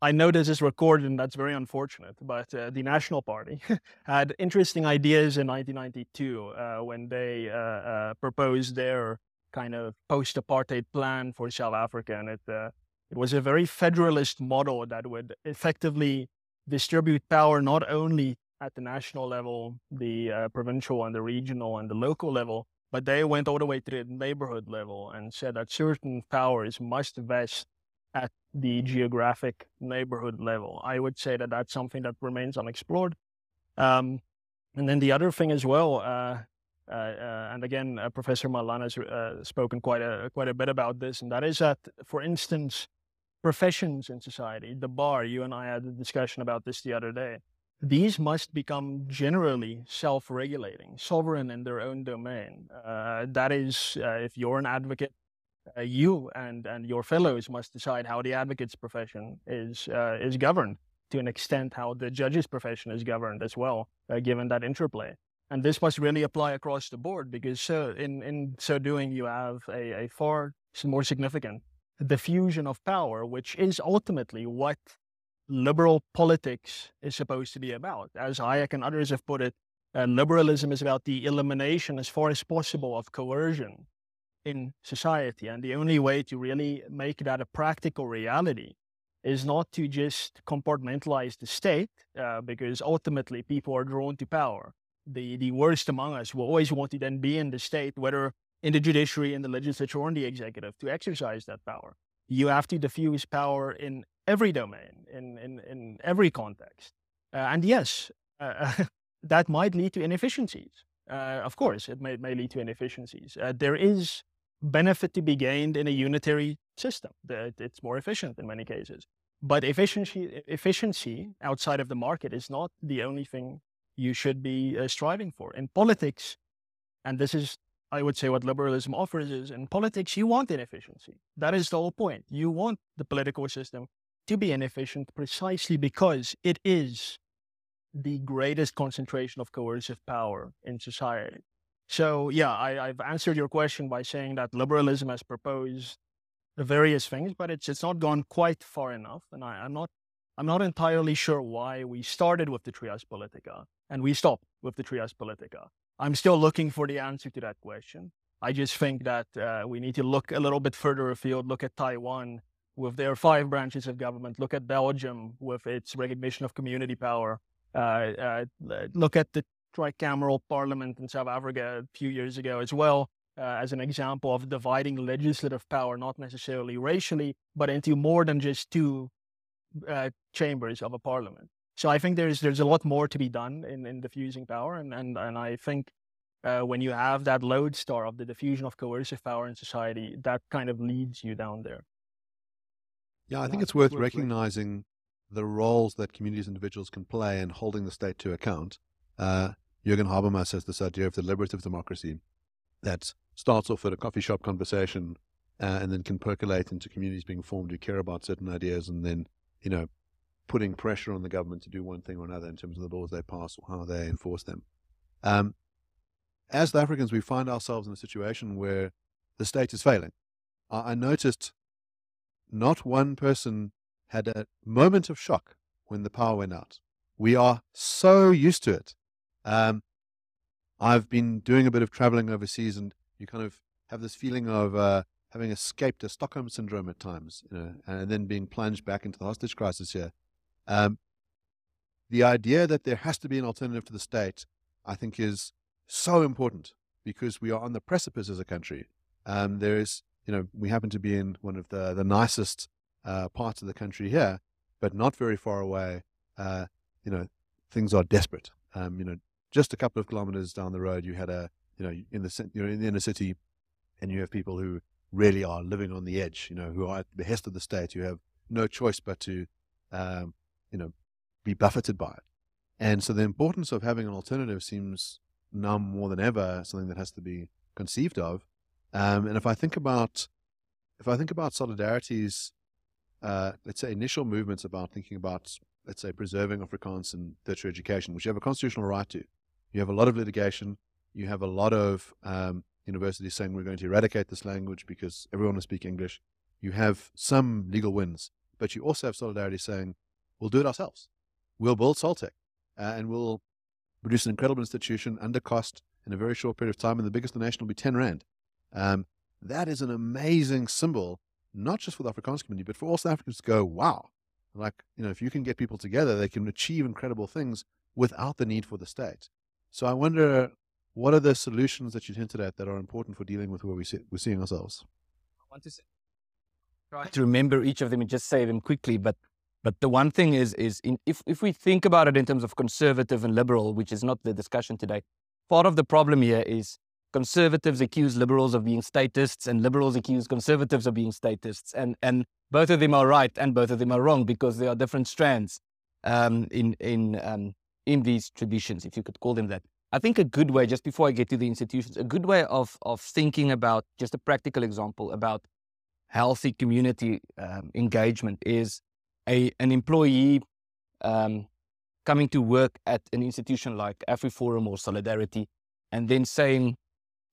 I know this is recorded, and that's very unfortunate. But uh, the National Party <laughs> had interesting ideas in 1992 uh, when they uh, proposed their kind of post-apartheid plan for South Africa, and it uh, it was a very federalist model that would effectively distribute power not only at the national level, the uh, provincial and the regional and the local level, but they went all the way to the neighborhood level and said that certain powers must vest at the geographic neighborhood level. I would say that that's something that remains unexplored. Um, and then the other thing as well, uh, and again, uh, Professor Malan has uh, spoken quite a quite a bit about this, and that is that, for instance, professions in society, the bar. You and I had a discussion about this the other day. These must become generally self-regulating, sovereign in their own domain. Uh, that is, if you're an advocate uh, you and, and your fellows must decide how the advocate's profession is, uh, is governed to an extent how the judge's profession is governed as well, uh, given that interplay. And this must really apply across the board because so in, in so doing, you have a, a far more significant diffusion of power, which is ultimately what liberal politics is supposed to be about. As Hayek and others have put it, uh, liberalism is about the elimination as far as possible of coercion in society. And the only way to really make that a practical reality is not to just compartmentalize the state, uh, because ultimately people are drawn to power. The, the worst among us will always want to then be in the state, whether in the judiciary, in the legislature, or in the executive, to exercise that power. You have to diffuse power in every domain, in, in, in every context. Uh, and yes, uh, <laughs> that might lead to inefficiencies. Uh, of course, it may, may lead to inefficiencies. Uh, there is benefit to be gained in a unitary system. It's more efficient in many cases. But efficiency, efficiency outside of the market is not the only thing you should be uh, striving for. In politics, and this is, I would say, what liberalism offers is in politics, you want inefficiency. That is the whole point. You want the political system to be inefficient precisely because it is the greatest concentration of coercive power in society. So yeah, I, have answered your question by saying that liberalism has proposed various things, but it's it's not gone quite far enough, and I, am not I'm not entirely sure why we started with the trias politica and we stop with the trias politica. I'm still looking for the answer to that question. I just think that uh, we need to look a little bit further afield. Look at Taiwan with their five branches of government. Look at Belgium with its recognition of community power. Uh, uh, look at the tricameral parliament in South Africa a few years ago as well, uh, as an example of dividing legislative power, not necessarily racially, but into more than just two uh, chambers of a parliament. So I think there's there's a lot more to be done in, in diffusing power, and and and I think uh, when you have that lodestar of the diffusion of coercive power in society, that kind of leads you down there. Yeah, I think it's worth recognizing the roles that communities and individuals can play in holding the state to account. Uh, Jürgen Habermas has this idea of deliberative democracy that starts off at a coffee shop conversation uh, and then can percolate into communities being formed who care about certain ideas and then, you know, putting pressure on the government to do one thing or another in terms of the laws they pass or how they enforce them. Um, as Africans, we find ourselves in a situation where the state is failing. I, I noticed not one person had a moment of shock when the power went out. We are so used to it um, I've been doing a bit of traveling overseas, and you kind of have this feeling of uh, having escaped a Stockholm syndrome at times, you know, and then being plunged back into the hostage crisis here. Um, the idea that there has to be an alternative to the state, I think, is so important because we are on the precipice as a country. Um, there is, you know, we happen to be in one of the the nicest uh, parts of the country here, but not very far away. Uh, you know, things are desperate. Um, you know, just a couple of kilometers down the road, you had a, you know, in the you're in the inner city, and you have people who really are living on the edge, you know, who are at the behest of the state, who have no choice but to, um, you know, be buffeted by it. And so the importance of having an alternative seems now more than ever something that has to be conceived of. Um, and if I think about, if I think about solidarity's, uh, let's say initial movements about thinking about, let's say preserving Afrikaans and tertiary education, which you have a constitutional right to, you have a lot of litigation, you have a lot of um, universities saying we're going to eradicate this language because everyone will speak English. You have some legal wins, but you also have solidarity saying we'll do it ourselves. We'll build Sol-Tech uh, and we'll produce an incredible institution under cost in a very short period of time, and the biggest donation will be 10 Rand. Um, that is an amazing symbol, not just for the Afrikaans community, but for all South Africans to go, wow. Like, you know, if you can get people together, they can achieve incredible things without the need for the state. So I wonder, what are the solutions that you've hinted at that are important for dealing with where we see, we're seeing ourselves? I want to say, try to remember each of them and just say them quickly, but but the one thing is, is in, if, if we think about it in terms of conservative and liberal, which is not the discussion today, part of the problem here is conservatives accuse liberals of being statists and liberals accuse conservatives of being statists. And, and both of them are right and both of them are wrong because there are different strands um, in, in, um, in these traditions, if you could call them that. I think a good way, just before I get to the institutions, a good way of, of thinking about just a practical example about healthy community um, engagement is a an employee um, coming to work at an institution like AfriForum or Solidarity, and then saying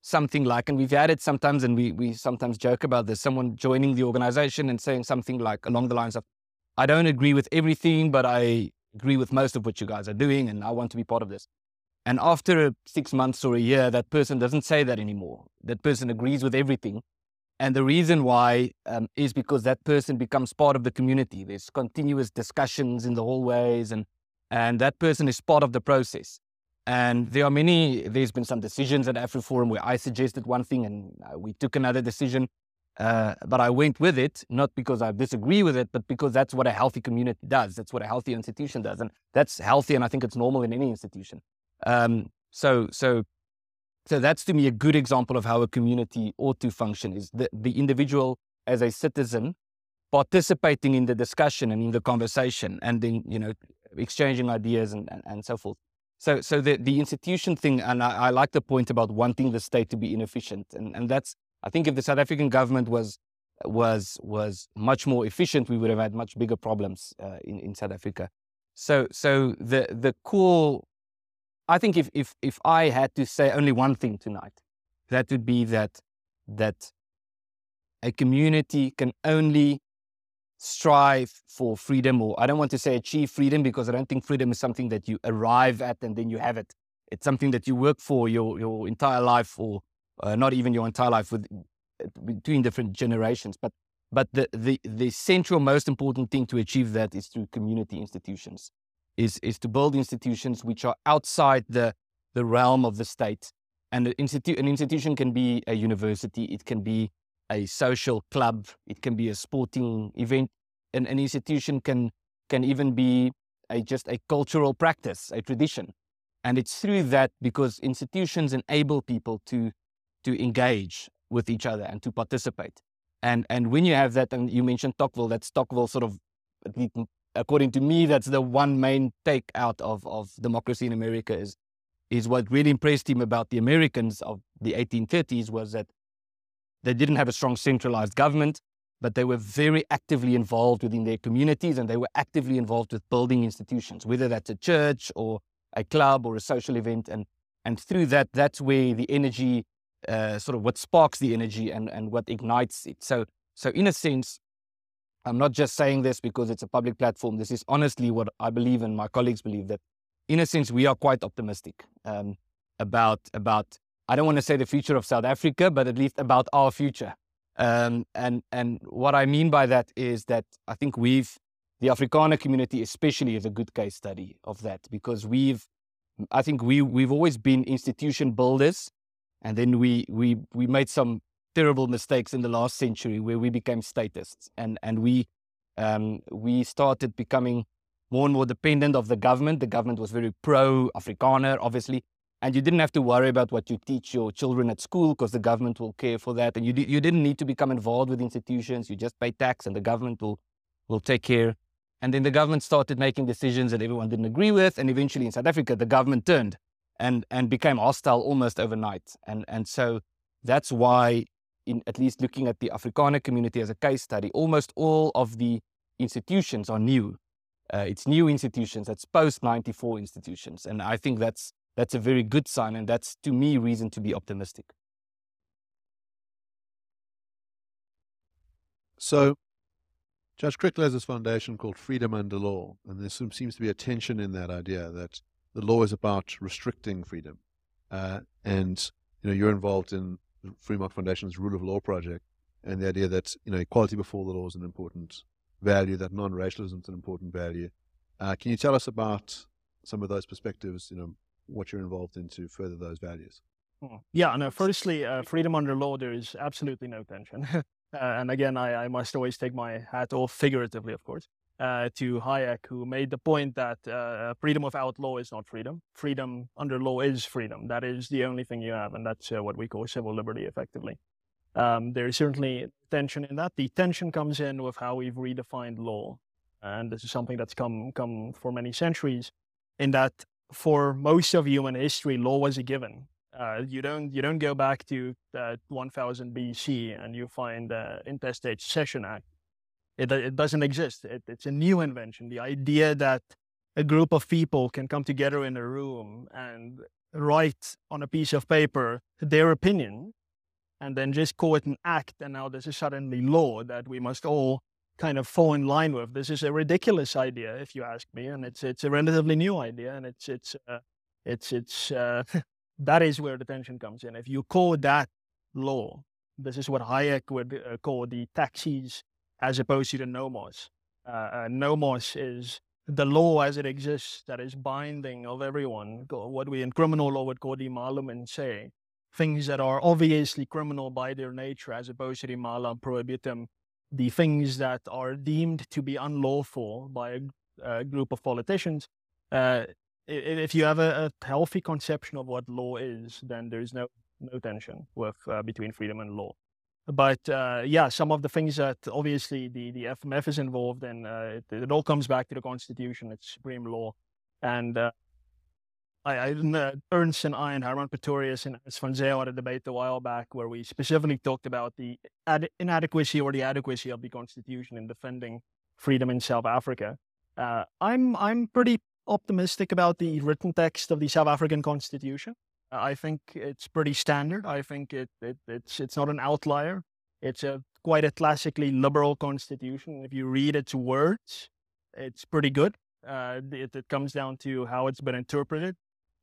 something like, and we've had it sometimes, and we we sometimes joke about this, someone joining the organization and saying something like along the lines of, I don't agree with everything, but I agree with most of what you guys are doing, and I want to be part of this. And after six months or a year, that person doesn't say that anymore. That person agrees with everything and the reason why um, is because that person becomes part of the community. There's continuous discussions in the hallways, and and that person is part of the process. And there are many. There's been some decisions at AfriForum where I suggested one thing, and uh, we took another decision. Uh, but I went with it not because I disagree with it, but because that's what a healthy community does. That's what a healthy institution does, and that's healthy. And I think it's normal in any institution. Um, so so so that's to me a good example of how a community ought to function is the, the individual as a citizen participating in the discussion and in the conversation and then, you know, exchanging ideas and, and, and so forth. So, so the, the institution thing, and I, I, like the point about wanting the state to be inefficient. And, and that's, I think if the South African government was, was, was much more efficient, we would have had much bigger problems uh, in, in South Africa. So, so the, the core I think if, if, if I had to say only one thing tonight, that would be that, that a community can only strive for freedom, or I don't want to say achieve freedom because I don't think freedom is something that you arrive at and then you have it. It's something that you work for your, your entire life, or uh, not even your entire life, with between different generations. But but the, the the central, most important thing to achieve that is through community institutions is, is to build institutions which are outside the, the realm of the state. And an, institu- an institution can be a university, it can be a social club, it can be a sporting event. And an institution can, can even be a, just a cultural practice, a tradition. And it's through that because institutions enable people to, to engage with each other and to participate. And, and when you have that, and you mentioned Tocqueville, that Tocqueville sort of, according to me, that's the one main take out of, of democracy in America is, is what really impressed him about the Americans of the 1830s was that they didn't have a strong centralized government, but they were very actively involved within their communities and they were actively involved with building institutions, whether that's a church or a club or a social event. And, and through that, that's where the energy, uh, sort of what sparks the energy and, and what ignites it. So, so in a sense, I'm not just saying this because it's a public platform. This is honestly what I believe and my colleagues believe that, in a sense, we are quite optimistic um, about about. I don't want to say the future of South Africa, but at least about our future. Um, and and what I mean by that is that I think we've the Afrikaner community especially is a good case study of that because we've I think we we've always been institution builders, and then we we we made some terrible mistakes in the last century where we became statists and, and we, um, we started becoming more and more dependent of the government. The government was very pro Afrikaner, obviously. and you didn't have to worry about what you teach your children at school because the government will care for that. And you, you didn't need to become involved with institutions. You just pay tax and the government will, will take care. And then the government started making decisions that everyone didn't agree with. And eventually in South Africa, the government turned and, and became hostile almost overnight. And, and so that's why, in at least looking at the Afrikaner community as a case study, almost all of the institutions are new. Uh, it's new institutions, that's post 94 institutions. And I think that's that's a very good sign. And that's, to me, reason to be optimistic. So, Judge Kriegler has this foundation called Freedom Under Law, and there seems to be a tension in that idea that the law is about restricting freedom. Uh, and you know, you're involved in Market Foundation's Rule of Law project, and the idea that you know equality before the law is an important value, that non-racialism is an important value. Uh, can you tell us about some of those perspectives? You know, what you're involved in to further those values? Yeah, no, firstly, uh, freedom under law, there is absolutely no tension. <laughs> uh, and again, I, I, must always take my hat off, figuratively, of course, uh, to Hayek, who made the point that uh, freedom without law is not freedom. Freedom under law is freedom. That is the only thing you have, and that's uh, what we call civil liberty, effectively. Um, there is certainly tension in that. The tension comes in with how we've redefined law. And this is something that's come, come for many centuries, in that for most of human history, law was a given. Uh, you don't you don't go back to uh, 1000 BC and you find the Intestate Succession Act. It it doesn't exist. It, it's a new invention. The idea that a group of people can come together in a room and write on a piece of paper their opinion, and then just call it an act, and now this is suddenly law that we must all kind of fall in line with. This is a ridiculous idea, if you ask me, and it's it's a relatively new idea, and it's it's uh, it's it's uh, <laughs> that is where the tension comes in. If you call that law, this is what Hayek would uh, call the taxis, as opposed to the nomos. Uh, uh, nomos is the law as it exists that is binding of everyone. What we in criminal law would call the malum in se, things that are obviously criminal by their nature, as opposed to the mala prohibitum the things that are deemed to be unlawful by a, a group of politicians. Uh, if you have a, a, healthy conception of what law is, then there's no no tension with uh, between freedom and law. But uh, yeah, some of the things that obviously the, the FMF is involved in, uh, it, it, all comes back to the Constitution, it's supreme law, and uh, I, I uh, Ernst and I and Herman Pretorius and Svan Zyl had a debate a while back where we specifically talked about the ad- inadequacy or the adequacy of the constitution in defending freedom in South Africa. Uh, I'm I'm pretty optimistic about the written text of the South African constitution. Uh, I think it's pretty standard. I think it, it it's it's not an outlier. It's a quite a classically liberal constitution. If you read its words, it's pretty good. Uh, it, it comes down to how it's been interpreted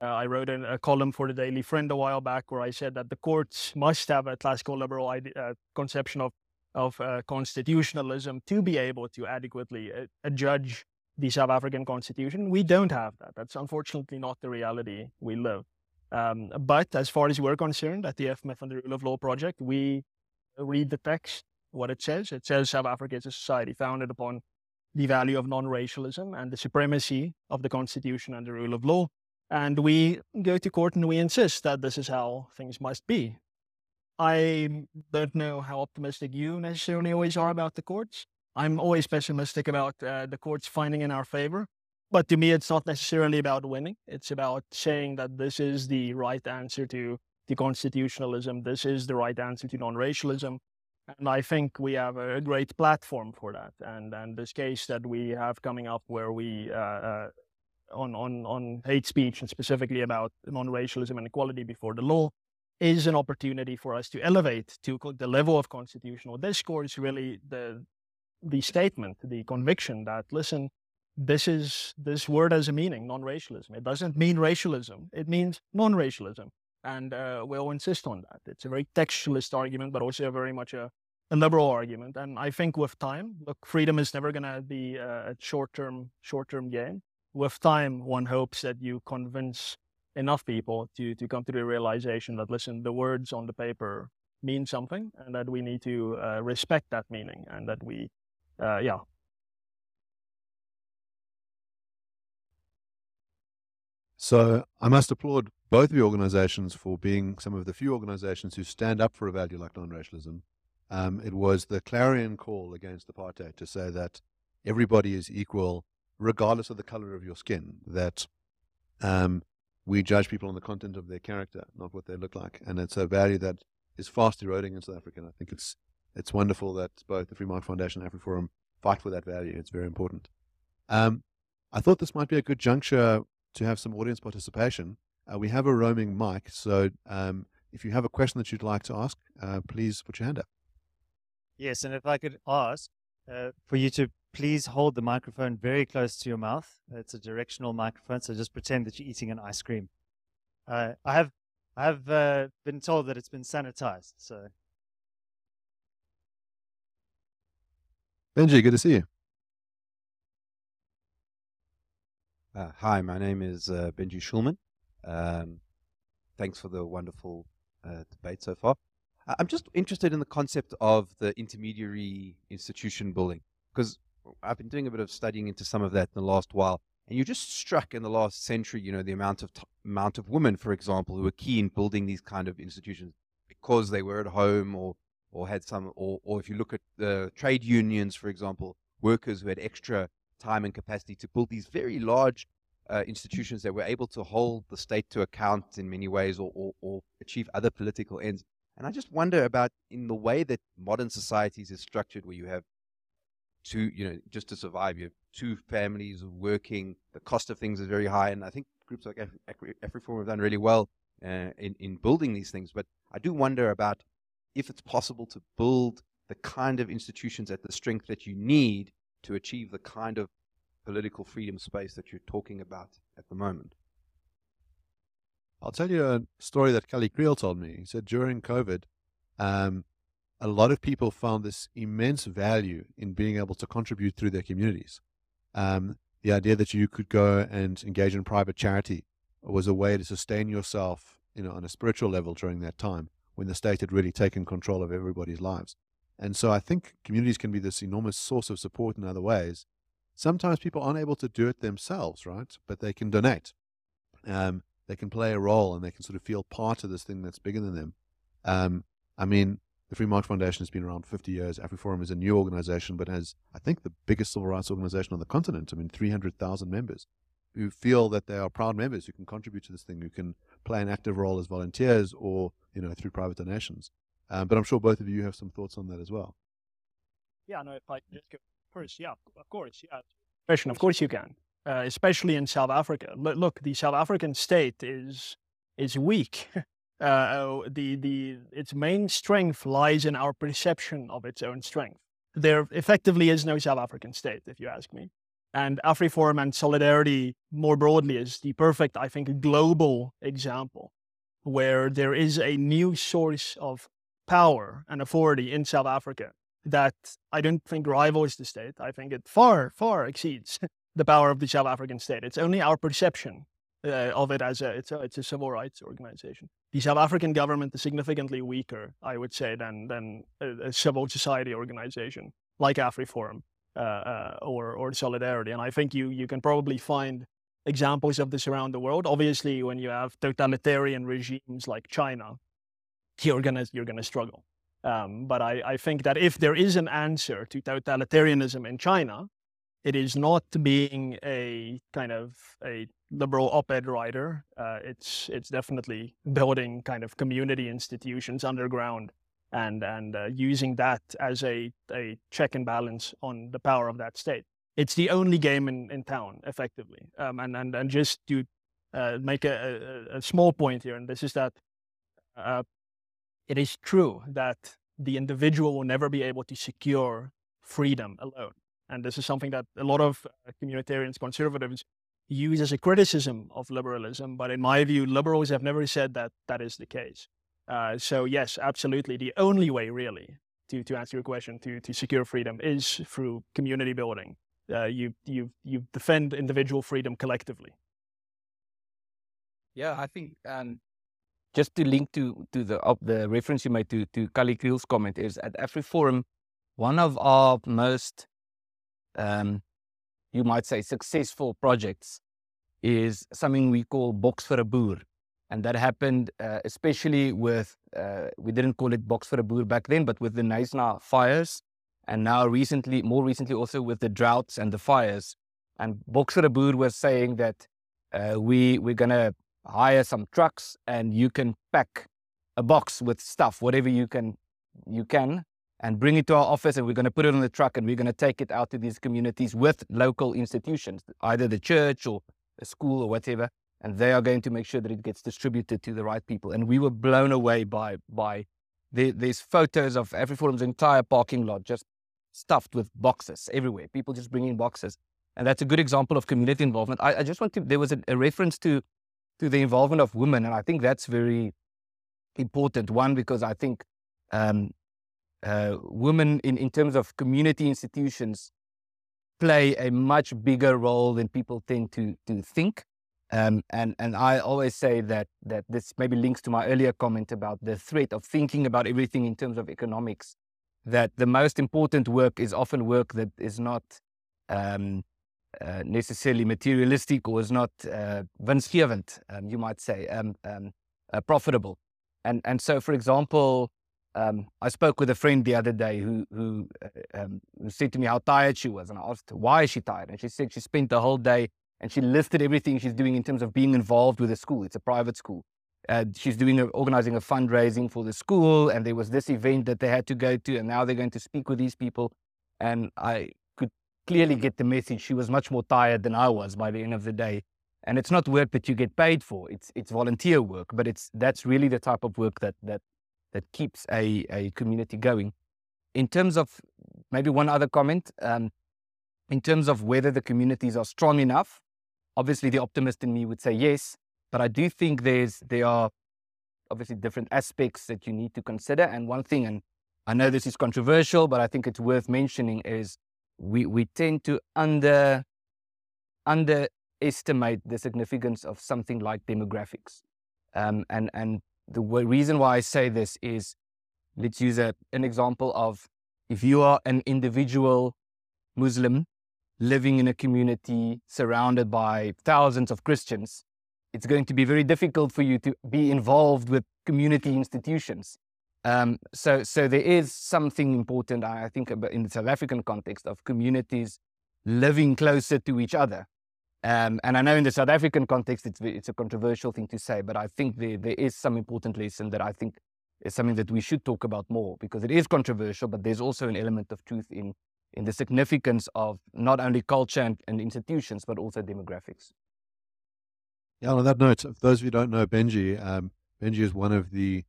uh, I wrote a, column for the Daily Friend a while back where I said that the courts must have a classical liberal idea, uh, conception of of uh, constitutionalism to be able to adequately uh, judge the South African constitution. We don't have that. That's unfortunately not the reality we live. Um, but as far as we're concerned at the FMF and the Rule of Law Project, we read the text, what it says. It says South Africa is a society founded upon the value of non-racialism and the supremacy of the Constitution and the rule of law. And we go to court and we insist that this is how things must be. I don't know how optimistic you necessarily always are about the courts. I'm always pessimistic about uh, the courts finding in our favor. But to me, it's not necessarily about winning. It's about saying that this is the right answer to, to constitutionalism. This is the right answer to non-racialism. And I think we have a great platform for that. And, and this case that we have coming up where we uh, uh, on, on, on hate speech and specifically about non-racialism and equality before the law is an opportunity for us to elevate to the level of constitutional discourse, really the, the statement, the conviction that, listen, this is this word has a meaning, non-racialism. It doesn't mean racialism. It means non-racialism. And uh, we'll insist on that. It's a very textualist argument, but also very much a, a liberal argument. And I think with time, look, freedom is never going to be a short-term, short-term game with time, one hopes that you convince enough people to, to come to the realization that, listen, the words on the paper mean something and that we need to uh, respect that meaning and that we, uh, yeah. So I must applaud both of your organizations for being some of the few organizations who stand up for a value like non-racialism. Um, it was the clarion call against apartheid to say that everybody is equal regardless of the color of your skin. That um, we judge people on the content of their character, not what they look like, and it's a value that is fast eroding in South Africa. And I think it's it's wonderful that both the Free Market Foundation and AfriForum fight for that value. It's very important. Um, I thought this might be a good juncture to have some audience participation. Uh, we have a roaming mic, so um, if you have a question that you'd like to ask, uh, please put your hand up. Yes, and if I could ask uh, for you to please hold the microphone very close to your mouth. It's a directional microphone, so just pretend that you're eating an ice cream. Uh, I have I have uh, been told that it's been sanitized, so. Benji, good to see you. Uh, hi, my name is uh, Benji Shulman. Um, thanks for the wonderful uh, debate so far. I'm just interested in the concept of the intermediary institution building because I've been doing a bit of studying into some of that in the last while, and you're just struck in the last century, you know, the amount of amount of women, for example, who were key in building these kind of institutions because they were at home or or had some, or or if you look at the trade unions, for example, workers who had extra time and capacity to build these very large uh, institutions that were able to hold the state to account in many ways or, or, or achieve other political ends. And I just wonder about in the way that modern societies is structured, where you have two, you know, just to survive, you have two families working. The cost of things is very high, and I think groups like AfriForum have done really well uh, in in building these things. But I do wonder about if it's possible to build the kind of institutions at the strength that you need to achieve the kind of political freedom space that you're talking about at the moment. I'll tell you a story that Kallie Kriel told me. He said during COVID, um, a lot of people found this immense value in being able to contribute through their communities. Um, the idea that you could go and engage in private charity was a way to sustain yourself, you know, on a spiritual level during that time when the state had really taken control of everybody's lives. And so I think communities can be this enormous source of support in other ways. Sometimes people aren't able to do it themselves, right? But they can donate. Um, they can play a role and they can sort of feel part of this thing that's bigger than them. Um, I mean, the Free Market Foundation has been around 50 years. AfriForum is a new organization, but has, I think, the biggest civil rights organization on the continent. I mean, 300,000 members who feel that they are proud members who can contribute to this thing, who can play an active role as volunteers or, you know, through private donations. Um, but I'm sure both of you have some thoughts on that as well. Yeah, no, if I just go first, yeah, of course, yeah. Question, of course you can, uh, especially in South Africa. look, the South African state is is weak. Uh, <laughs> uh, the the its main strength lies in our perception of its own strength. There effectively is no South African state, if you ask me. And AfriForum and Solidarity more broadly is the perfect, I think, global example where there is a new source of power and authority in South Africa that I don't think rivals the state. I think it far, far exceeds <laughs> the power of the South African state. It's only our perception uh, of it as a it's, a it's a civil rights organization. The South African government is significantly weaker, I would say, than than a, a civil society organization like AfriForum uh, uh, or or Solidarity. And I think you you can probably find examples of this around the world. Obviously, when you have totalitarian regimes like China, you're gonna you're gonna struggle. Um, but I, I think that if there is an answer to totalitarianism in China, it is not being a kind of a liberal op-ed writer. Uh, it's it's definitely building kind of community institutions underground and and uh, using that as a a check and balance on the power of that state. It's the only game in, in town, effectively. Um, and and and just to uh, make a, a, a, small point here, and this is that uh, it is true that the individual will never be able to secure freedom alone. And this is something that a lot of uh, communitarians, conservatives use as a criticism of liberalism. But in my view, liberals have never said that that is the case. Uh, so yes, absolutely. The only way really to, to answer your question to, to secure freedom is through community building. Uh, you, you, you defend individual freedom collectively. Yeah, I think um, just to link to, to the, the reference you made to, to Kallie Kriel's comment is at AfriForum, one of our most um, you might say, successful projects is something we call Box for a Boer. And that happened uh, especially with, uh, we didn't call it Box for a Boer back then, but with the Knysna fires. And now recently, more recently also with the droughts and the fires. And Box for a Boer was saying that uh, we, we're going to hire some trucks and you can pack a box with stuff, whatever you can, you can, and bring it to our office and we're going to put it on the truck and we're going to take it out to these communities with local institutions, either the church or a school or whatever and they are going to make sure that it gets distributed to the right people. And we were blown away by by the, these photos of every AfriForum's entire parking lot just stuffed with boxes everywhere. People just bringing boxes, and that's a good example of community involvement. I, I just want to. There was a, a reference to to the involvement of women, and I think that's very important. One because I think um, uh, women in in terms of community institutions play a much bigger role than people tend to to think. Um, and and I always say that that this maybe links to my earlier comment about the threat of thinking about everything in terms of economics. That the most important work is often work that is not um, uh, necessarily materialistic or is not uh, winsgewend, um, you might say, um, um, uh, profitable. And and so, for example, um, I spoke with a friend the other day who who, uh, um, who said to me how tired she was, and I asked why is she tired, and she said she spent the whole day and she listed everything she's doing in terms of being involved with the school. It's a private school. Uh, she's doing a, organizing a fundraising for the school, and there was this event that they had to go to, and now they're going to speak with these people. And I clearly get the message. She was much more tired than I was by the end of the day. And it's not work that you get paid for. It's it's volunteer work, but it's that's really the type of work that that that keeps a, a community going. In terms of maybe one other comment, um, in terms of whether the communities are strong enough Obviously, the optimist in me would say yes, but I do think there's there are obviously different aspects that you need to consider. And one thing, and I know this is controversial, but I think it's worth mentioning, is we we tend to under underestimate the significance of something like demographics. Um, and and the reason why I say this is, let's use a, an example of if you are an individual Muslim living in a community surrounded by thousands of Christians, it's going to be very difficult for you to be involved with community institutions. Um, so, so there is something important, I think, in the South African context of communities living closer to each other. Um, and I know in the South African context, it's, it's a controversial thing to say, but I think there, there is some important lesson that I think is something that we should talk about more because it is controversial, but there's also an element of truth in in the significance of not only culture and, and institutions, but also demographics. Yeah, on that note, for those of you who don't know Benji, um, Benji is one of the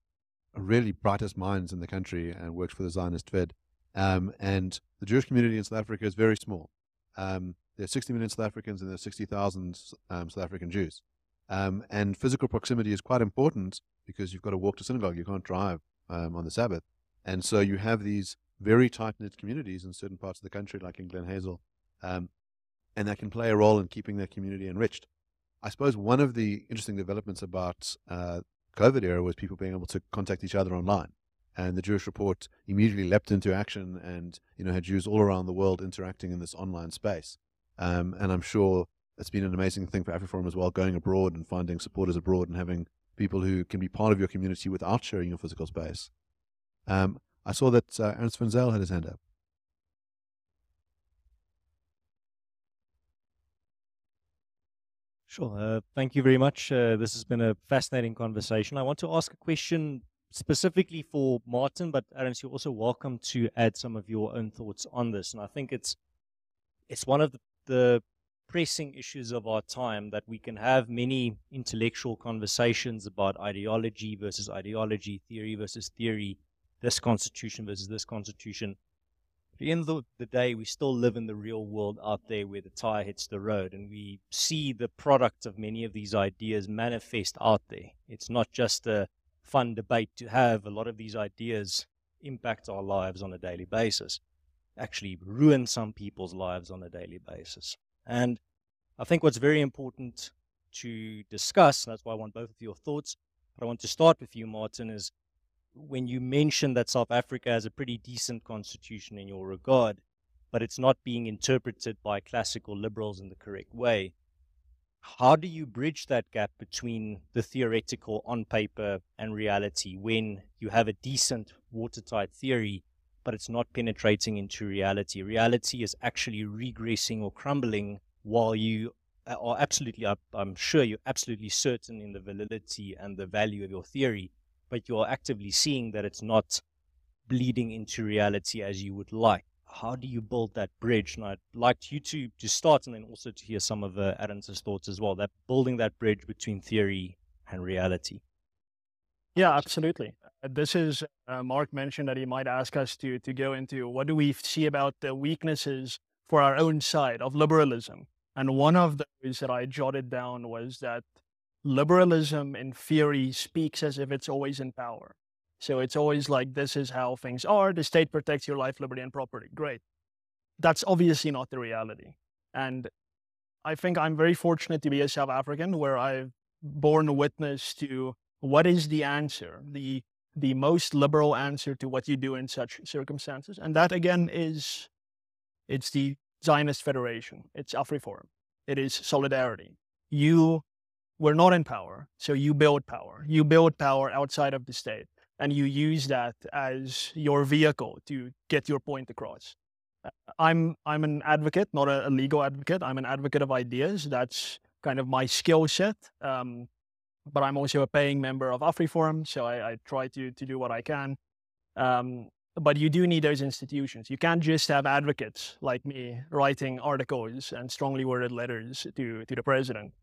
really brightest minds in the country and works for the Zionist Fed. Um, and the Jewish community in South Africa is very small. Um, there are 60 million South Africans and there are 60,000 um, South African Jews. Um, and physical proximity is quite important because you've got to walk to synagogue. You can't drive um, on the Sabbath. And so you have these very tight knit communities in certain parts of the country, like in Glen Hazel, um, and that can play a role in keeping their community enriched. I suppose one of the interesting developments about uh, COVID era was people being able to contact each other online. And the Jewish Report immediately leapt into action and you know had Jews all around the world interacting in this online space. Um, and I'm sure it's been an amazing thing for AfriForum as well, going abroad and finding supporters abroad and having people who can be part of your community without sharing your physical space. Um, I saw that uh, Ernst van Zyl had his hand up. Sure. Uh, thank you very much. Uh, this has been a fascinating conversation. I want to ask a question specifically for Martin, but Ernst, you're also welcome to add some of your own thoughts on this. And I think it's it's one of the, the pressing issues of our time that we can have many intellectual conversations about ideology versus ideology, theory versus theory, this constitution versus this constitution. At the end of the day, we still live in the real world out there where the tire hits the road, and we see the product of many of these ideas manifest out there. It's not just a fun debate to have. A lot of these ideas impact our lives on a daily basis, actually ruin some people's lives on a daily basis. And I think what's very important to discuss, and that's why I want both of your thoughts, but I want to start with you, Martin, is when you mention that South Africa has a pretty decent constitution in your regard, but it's not being interpreted by classical liberals in the correct way, how do you bridge that gap between the theoretical on paper and reality when you have a decent watertight theory, but it's not penetrating into reality? Reality is actually regressing or crumbling while you are absolutely, I'm sure you're absolutely certain in the validity and the value of your theory, but you're actively seeing that it's not bleeding into reality as you would like how do you build that bridge? And I'd like you to to start and then also to hear some of uh, Adam's thoughts as well. That building that bridge between theory and reality. Yeah, absolutely. This is uh, Mark mentioned that he might ask us to to go into what do we see about the weaknesses for our own side of liberalism, and one of those that I jotted down was that liberalism in theory speaks as if it's always in power. So it's always like, this is how things are. The state protects your life, liberty, and property. Great. That's obviously not the reality. And I think I'm very fortunate to be a South African where I've borne witness to what is the answer, the, the most liberal answer to what you do in such circumstances. And that again is, it's the Zionist Federation. It's AfriForum. It is solidarity. You were not in power, so you build power. You build power outside of the state and you use that as your vehicle to get your point across. Uh, I'm I'm an advocate, not a, legal advocate. I'm an advocate of ideas. That's kind of my skill set. Um, but I'm also a paying member of AfriForum, so I, I try to to do what I can. Um, but you do need those institutions. You can't just have advocates like me writing articles and strongly worded letters to to the president.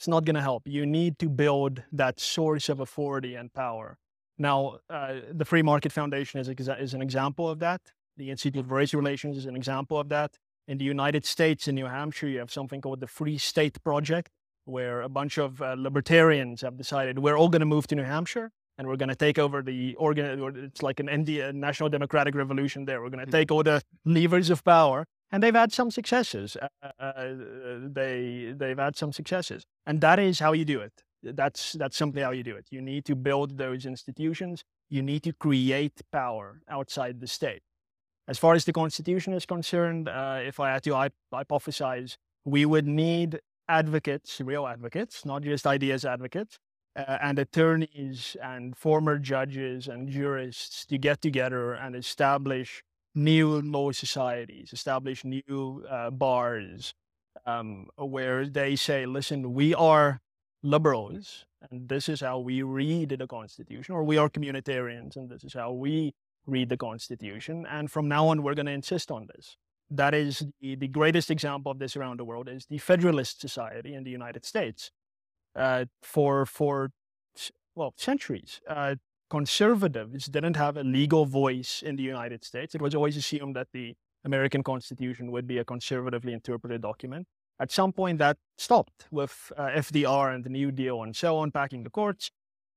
It's not going to help. You need to build that source of authority and power now, uh, the Free Market Foundation is, a, is an example of that. The Institute for Race Relations is an example of that. In the United States, in New Hampshire, you have something called the Free State Project, where a bunch of uh, libertarians have decided we're all going to move to New Hampshire and we're going to take over the organ. It's like an India National Democratic Revolution there. We're going to hmm. take all the levers of power, and they've had some successes. Uh, uh, they they've had some successes, and that is how you do it. That's that's simply how you do it. You need to build those institutions. You need to create power outside the state. As far as the constitution is concerned, uh, if I had to hypothesize, we would need advocates, real advocates, not just ideas advocates, uh, and attorneys and former judges and jurists to get together and establish new law societies, establish new uh, bars um, where they say, listen, we are liberals, and this is how we read the Constitution, or we are communitarians, and this is how we read the Constitution. And from now on, we're going to insist on this. That is the, the greatest example of this around the world is the Federalist Society in the United States. Uh, for for well centuries, uh, conservatives didn't have a legal voice in the United States. It was always assumed that the American Constitution would be a conservatively interpreted document. At some point, that stopped with uh, FDR and the New Deal and so on, packing the courts.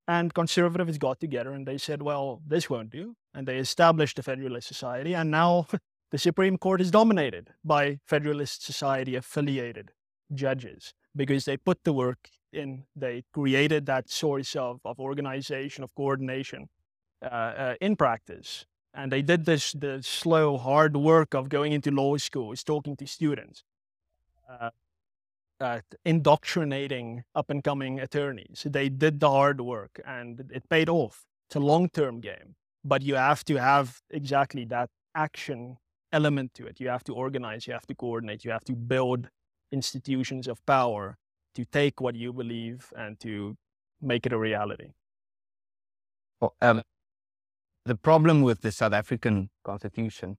And conservatives got together and they said, well, this won't do. And they established the Federalist Society. And now <laughs> the Supreme Court is dominated by Federalist Society affiliated judges because they put the work in, they created that source of, of organization, of coordination uh, uh, in practice. And they did this the slow, hard work of going into law schools, talking to students, uh, indoctrinating up and coming attorneys. They did the hard work and it paid off. It's a long term game, but you have to have exactly that action element to it. You have to organize, you have to coordinate, you have to build institutions of power to take what you believe and to make it a reality. Well, um, the problem with the South African constitution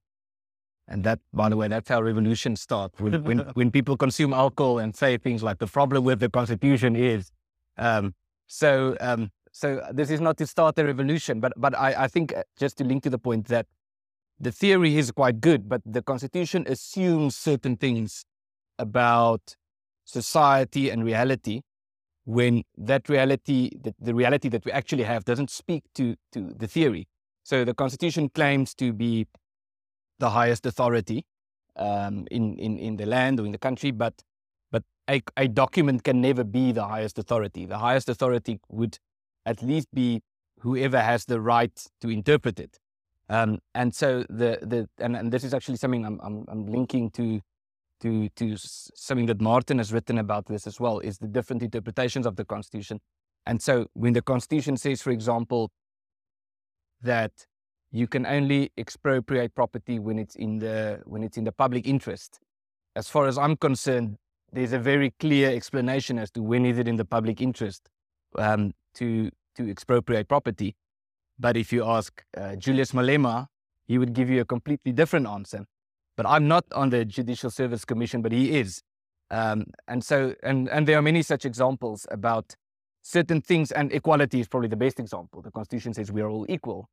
and that, by the way, that's how revolutions start. When, when, <laughs> when people consume alcohol and say things like the problem with the constitution is. Um, so, um, so this is not to start a revolution, but, but I, I think uh, just to link to the point that the theory is quite good, but the constitution assumes certain things about society and reality when that reality, the, the reality that we actually have doesn't speak to, to the theory. So the constitution claims to be the highest authority um, in, in, in the land or in the country, but, but a, a document can never be the highest authority. The highest authority would at least be whoever has the right to interpret it. Um, and so the, the and, and this is actually something I'm, I'm, I'm linking to to to something that Martin has written about this as well is the different interpretations of the constitution. And so when the constitution says, for example, that you can only expropriate property when it's in the when it's in the public interest. As far as I'm concerned, there's a very clear explanation as to when is it in the public interest um, to to expropriate property. But if you ask uh, Julius Malema, he would give you a completely different answer. But I'm not on the Judicial Service Commission, but he is. Um, and so, and, and there are many such examples about certain things, and equality is probably the best example. The Constitution says we are all equal.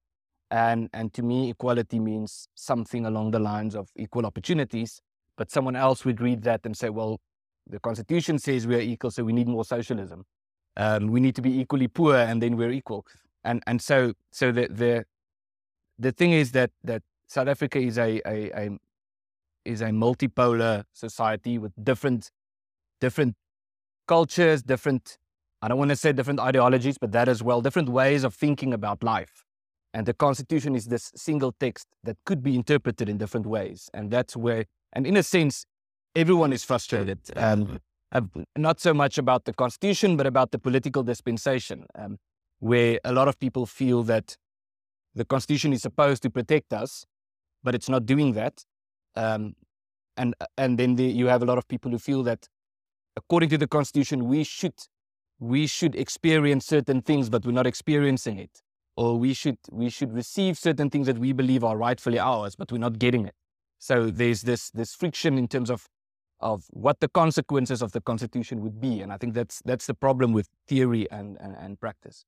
And, and to me, equality means something along the lines of equal opportunities. But someone else would read that and say, well, the Constitution says we are equal, so we need more socialism. Um, we need to be equally poor, and then we're equal. And and so so the the the thing is that that South Africa is a a, a is a multipolar society with different different cultures, different I don't want to say different ideologies, but that as well, different ways of thinking about life. And the Constitution is this single text that could be interpreted in different ways. And that's where, and in a sense, everyone is frustrated. Um, not so much about the Constitution, but about the political dispensation, um, where a lot of people feel that the Constitution is supposed to protect us, but it's not doing that. Um, and and then the, you have a lot of people who feel that, according to the Constitution, we should we should experience certain things, but we're not experiencing it or we should we should receive certain things that we believe are rightfully ours, but we're not getting it. So there's this this friction in terms of of what the consequences of the constitution would be, and I think that's that's the problem with theory and and, and practice.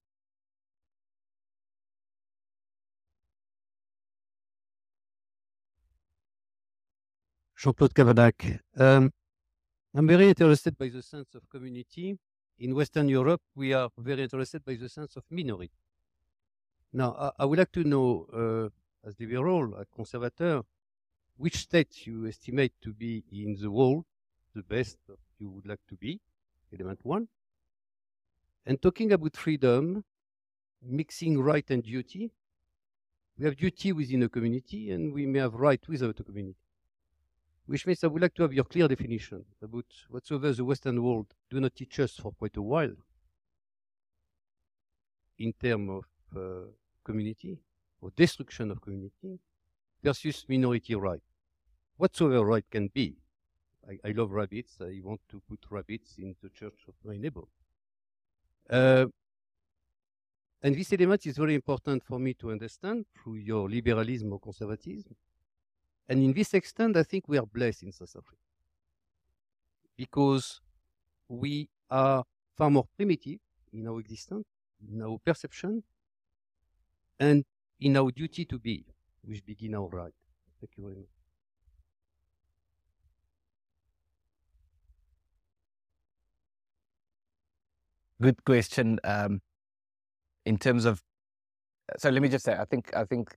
Jean-Claude. Um, I'm very interested by the sense of community. In Western Europe, we are very interested by the sense of minority. Now, I, I would like to know, uh, as liberal, a conservator, which state you estimate to be in the world the best you would like to be, element one. And talking about freedom, mixing right and duty, we have duty within a community and we may have right without a community. Which means I would like to have your clear definition about whatsoever the Western world do not teach us for quite a while in terms of uh, community or destruction of community versus minority right. Whatsoever right can be. I, I love rabbits. I want to put rabbits in the church of my neighbor. Uh, and this element is very important for me to understand through your liberalism or conservatism. And in this extent, I think we are blessed in South Africa because we are far more primitive in our existence, in our perception, and in our duty to be, which begin our right. Thank you very much. Good question. Um, in terms of, so let me just say, I think I think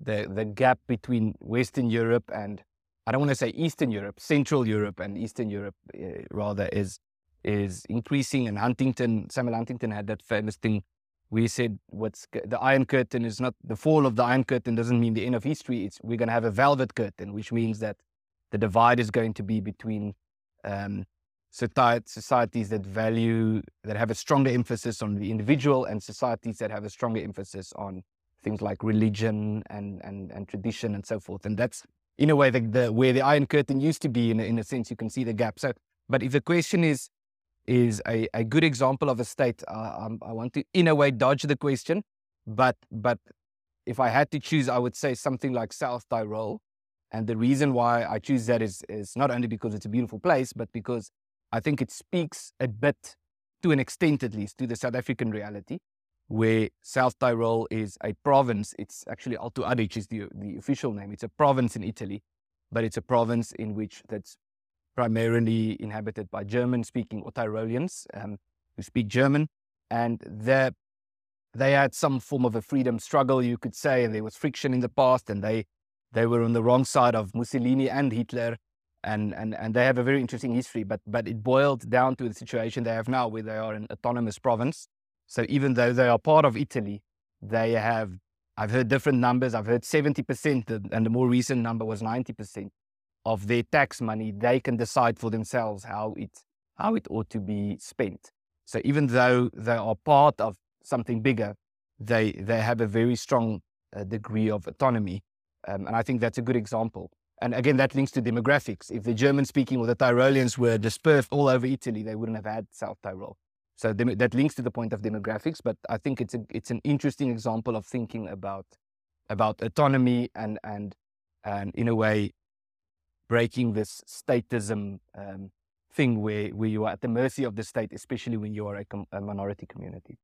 the the gap between Western Europe and I don't want to say Eastern Europe, Central Europe and Eastern Europe uh, rather is is increasing. And Huntington, Samuel Huntington had that famous thing we said what's the Iron Curtain is not the fall of the Iron Curtain doesn't mean the end of history. It's we're going to have a velvet curtain, which means that the divide is going to be between um, societies that value that have a stronger emphasis on the individual and societies that have a stronger emphasis on things like religion and and, and tradition and so forth. And that's in a way the, the where the Iron Curtain used to be. In in a sense, you can see the gap. So, but if the question is is a, a good example of a state. Uh, I want to, in a way, dodge the question, but but if I had to choose, I would say something like South Tyrol. And the reason why I choose that is is not only because it's a beautiful place, but because I think it speaks a bit, to an extent at least, to the South African reality, where South Tyrol is a province. It's actually Alto Adige is the the official name. It's a province in Italy, but it's a province in which that's primarily inhabited by German-speaking or Tyrolians um, who speak German, and they had some form of a freedom struggle, you could say, and there was friction in the past, and they they were on the wrong side of Mussolini and Hitler, and and and they have a very interesting history. But but it boiled down to the situation they have now, where they are an autonomous province. So even though they are part of Italy, they have I've heard different numbers. I've heard seventy percent, and the more recent number was ninety percent of their tax money, they can decide for themselves how it how it ought to be spent. So even though they are part of something bigger, they they have a very strong uh, degree of autonomy, um, and I think that's a good example. And again, that links to demographics. If the German speaking or the Tyroleans were dispersed all over Italy, they wouldn't have had South Tyrol. So that links to the point of demographics, but I think it's a, it's an interesting example of thinking about about autonomy and and and in a way breaking this statism um, thing where where you are at the mercy of the state, especially when you are a, com- a minority community.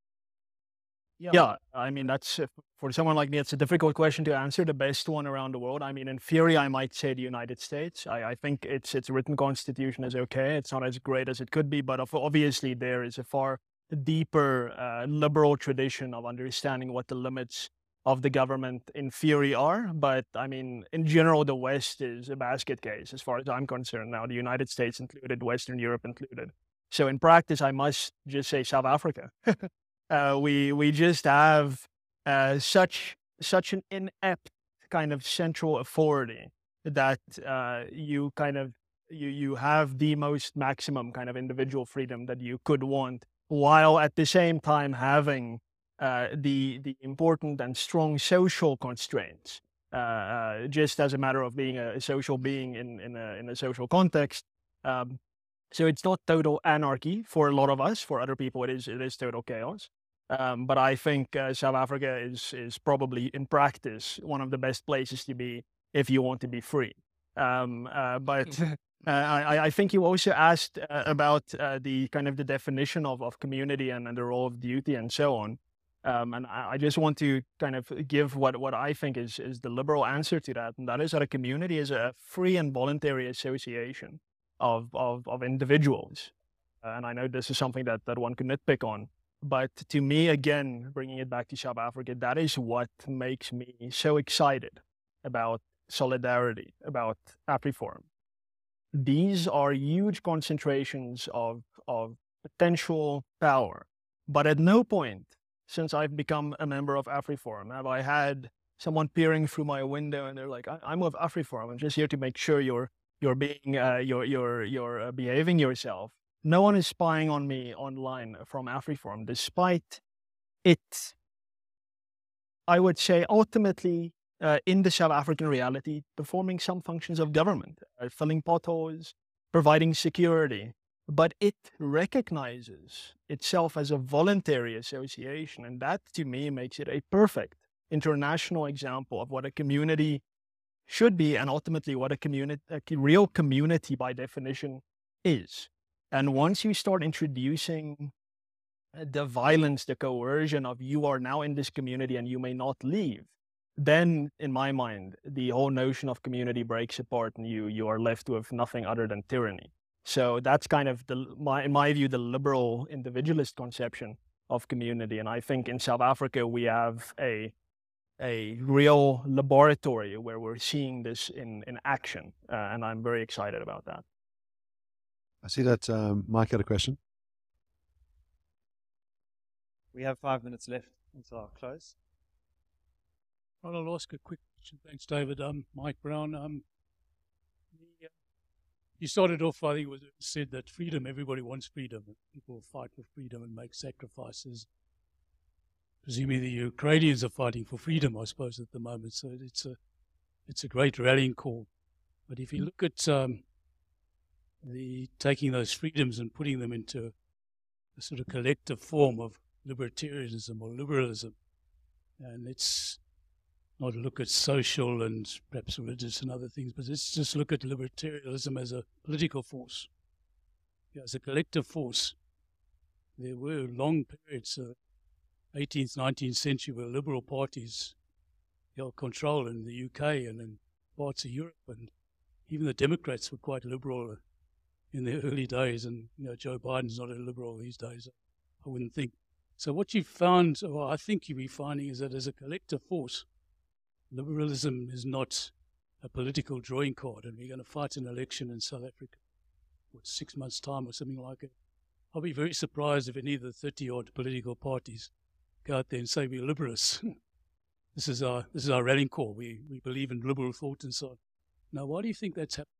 Yeah. yeah, I mean that's uh, for someone like me, it's a difficult question to answer. The best one around the world. I mean, in theory, I might say the United States. I, I think its its written constitution is okay. It's not as great as it could be, but obviously there is a far deeper uh, liberal tradition of understanding what the limits of the government in theory are. But I mean, in general, the West is a basket case as far as I'm concerned. Now, the United States included, Western Europe included. So in practice, I must just say South Africa. <laughs> Uh, we we just have uh, such such an inept kind of central authority that uh, you kind of you you have the most maximum kind of individual freedom that you could want, while at the same time having uh, the the important and strong social constraints. Uh, uh, just as a matter of being a, social being in in a in a social context. Um, so it's not total anarchy for a lot of us. For other people, it is it is total chaos. Um, but I think uh, South Africa is is probably in practice one of the best places to be if you want to be free. Um, uh, but <laughs> <laughs> uh, I, I, think you also asked uh, about uh, the kind of the definition of, of community and, and the role of duty and so on. Um, and I, I, just want to kind of give what, what I think is, is the liberal answer to that. And that is that a community is a free and voluntary association of, of, of individuals. and I know this is something that, that one can nitpick on. But to me, again, bringing it back to South Africa, that is what makes me so excited about solidarity, about AfriForum. These are huge concentrations of, of potential power. But at no point since I've become a member of AfriForum have I had someone peering through my window and they're like, I- am with AfriForum. I'm just here to make sure you're you're being uh, you're you're you're uh, behaving yourself no one is spying on me online from AfriForum, despite it, I would say, ultimately uh, in the South African reality, performing some functions of government, uh, filling potholes, providing security. But it recognizes itself as a voluntary association. And that, to me, makes it a perfect international example of what a community should be and ultimately what a community, a real community by definition is. And once you start introducing uh, the violence, the coercion of you are now in this community and you may not leave, then in my mind, the whole notion of community breaks apart and you you are left with nothing other than tyranny. So that's kind of the my in my view the liberal individualist conception of community. And I think in South Africa we have a a real laboratory where we're seeing this in in action, uh, and I'm very excited about that. I see that um, Mike had a question. We have five minutes left until our close. Well, I'll ask a quick question. Thanks, David. Um, Mike Brown. Um, the, uh, you started off, I think it was said that freedom, everybody wants freedom. People fight for freedom and make sacrifices. Presumably the Ukrainians are fighting for freedom, I suppose, at the moment. So it's a, it's a great rallying call. But if you look at um, the taking those freedoms and putting them into a sort of collective form of libertarianism or liberalism. And let's not look at social and perhaps religious and other things, but let's just look at libertarianism as a political force, yeah, as a collective force. There were long periods, uh, 18th, 19th century, where liberal parties held control in the UK and in parts of Europe, and even the Democrats were quite liberal in the <laughs> early days, and you know Joe Biden's not a liberal these days. I wouldn't think. So what you've found, or I think you'll be finding, is that as a collective force, liberalism is not a political drawing card, and we're going to fight an election in South Africa, what six months' time or something like it. I'll be very surprised if any of the thirty-odd political parties go out there and say we're liberals. <laughs> this is our this is our rallying call. We we believe in liberal thought and so on. Now, why do you think that's happening?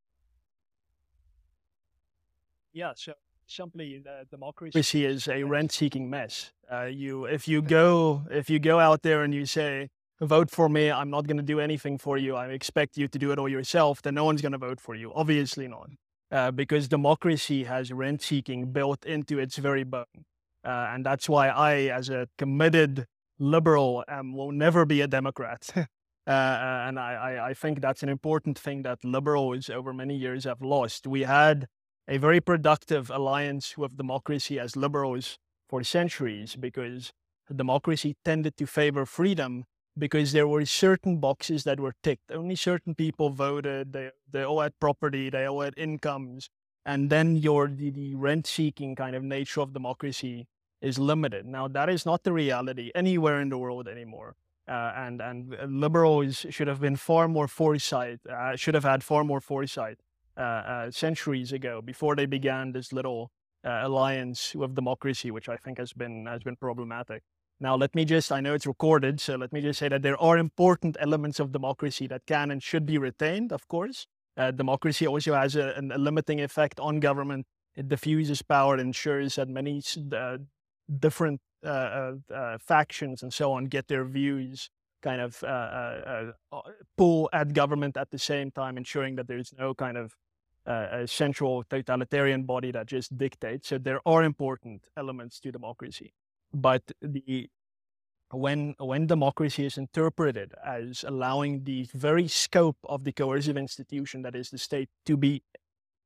Yeah, so simply the democracy is a rent-seeking mess. Uh, you, if you <laughs> go, if you go out there and you say, "Vote for me," I'm not going to do anything for you. I expect you to do it all yourself. Then no one's going to vote for you. Obviously not, uh, because democracy has rent-seeking built into its very bone, uh, and that's why I, as a committed liberal, um, will never be a Democrat. <laughs> Uh, uh, and I, I, think that's an important thing that liberals over many years have lost. We had a very productive alliance with democracy as liberals for centuries because democracy tended to favor freedom because there were certain boxes that were ticked. Only certain people voted. They, they all had property. They all had incomes. And then your the, the rent-seeking kind of nature of democracy is limited. Now that is not the reality anywhere in the world anymore. Uh, and and liberals should have been far more foresight, uh, should have had far more foresight uh, uh centuries ago before they began this little uh, alliance with democracy, which I think has been has been problematic. Now, let me just, I know it's recorded, so let me just say that there are important elements of democracy that can and should be retained, of course. Uh, democracy also has a, a, limiting effect on government. It diffuses power, ensures that many different uh, uh, uh, factions and so on get their views kind of pull at government at the same time, ensuring that there's no kind of a central totalitarian body that just dictates. So there are important elements to democracy, but the when when democracy is interpreted as allowing the very scope of the coercive institution that is the state to be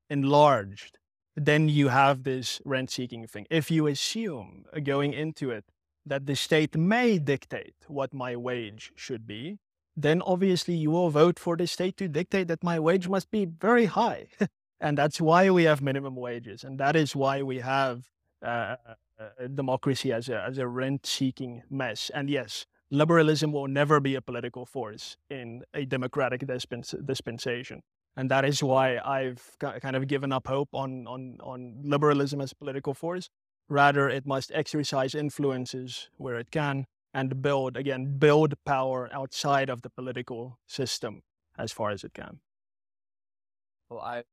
enlarged then you have this rent seeking thing. If you assume going into it that the state may dictate what my wage should be, then obviously you will vote for the state to dictate that my wage must be very high. <laughs> and that's why we have minimum wages. And that is why we have uh, uh, democracy as a, as a rent seeking mess. And yes, liberalism will never be a political force in a democratic dispens- dispensation and that is why I've kind of given up hope on on on liberalism as a political force. Rather, it must exercise influences where it can and build again build power outside of the political system as far as it can. Well, I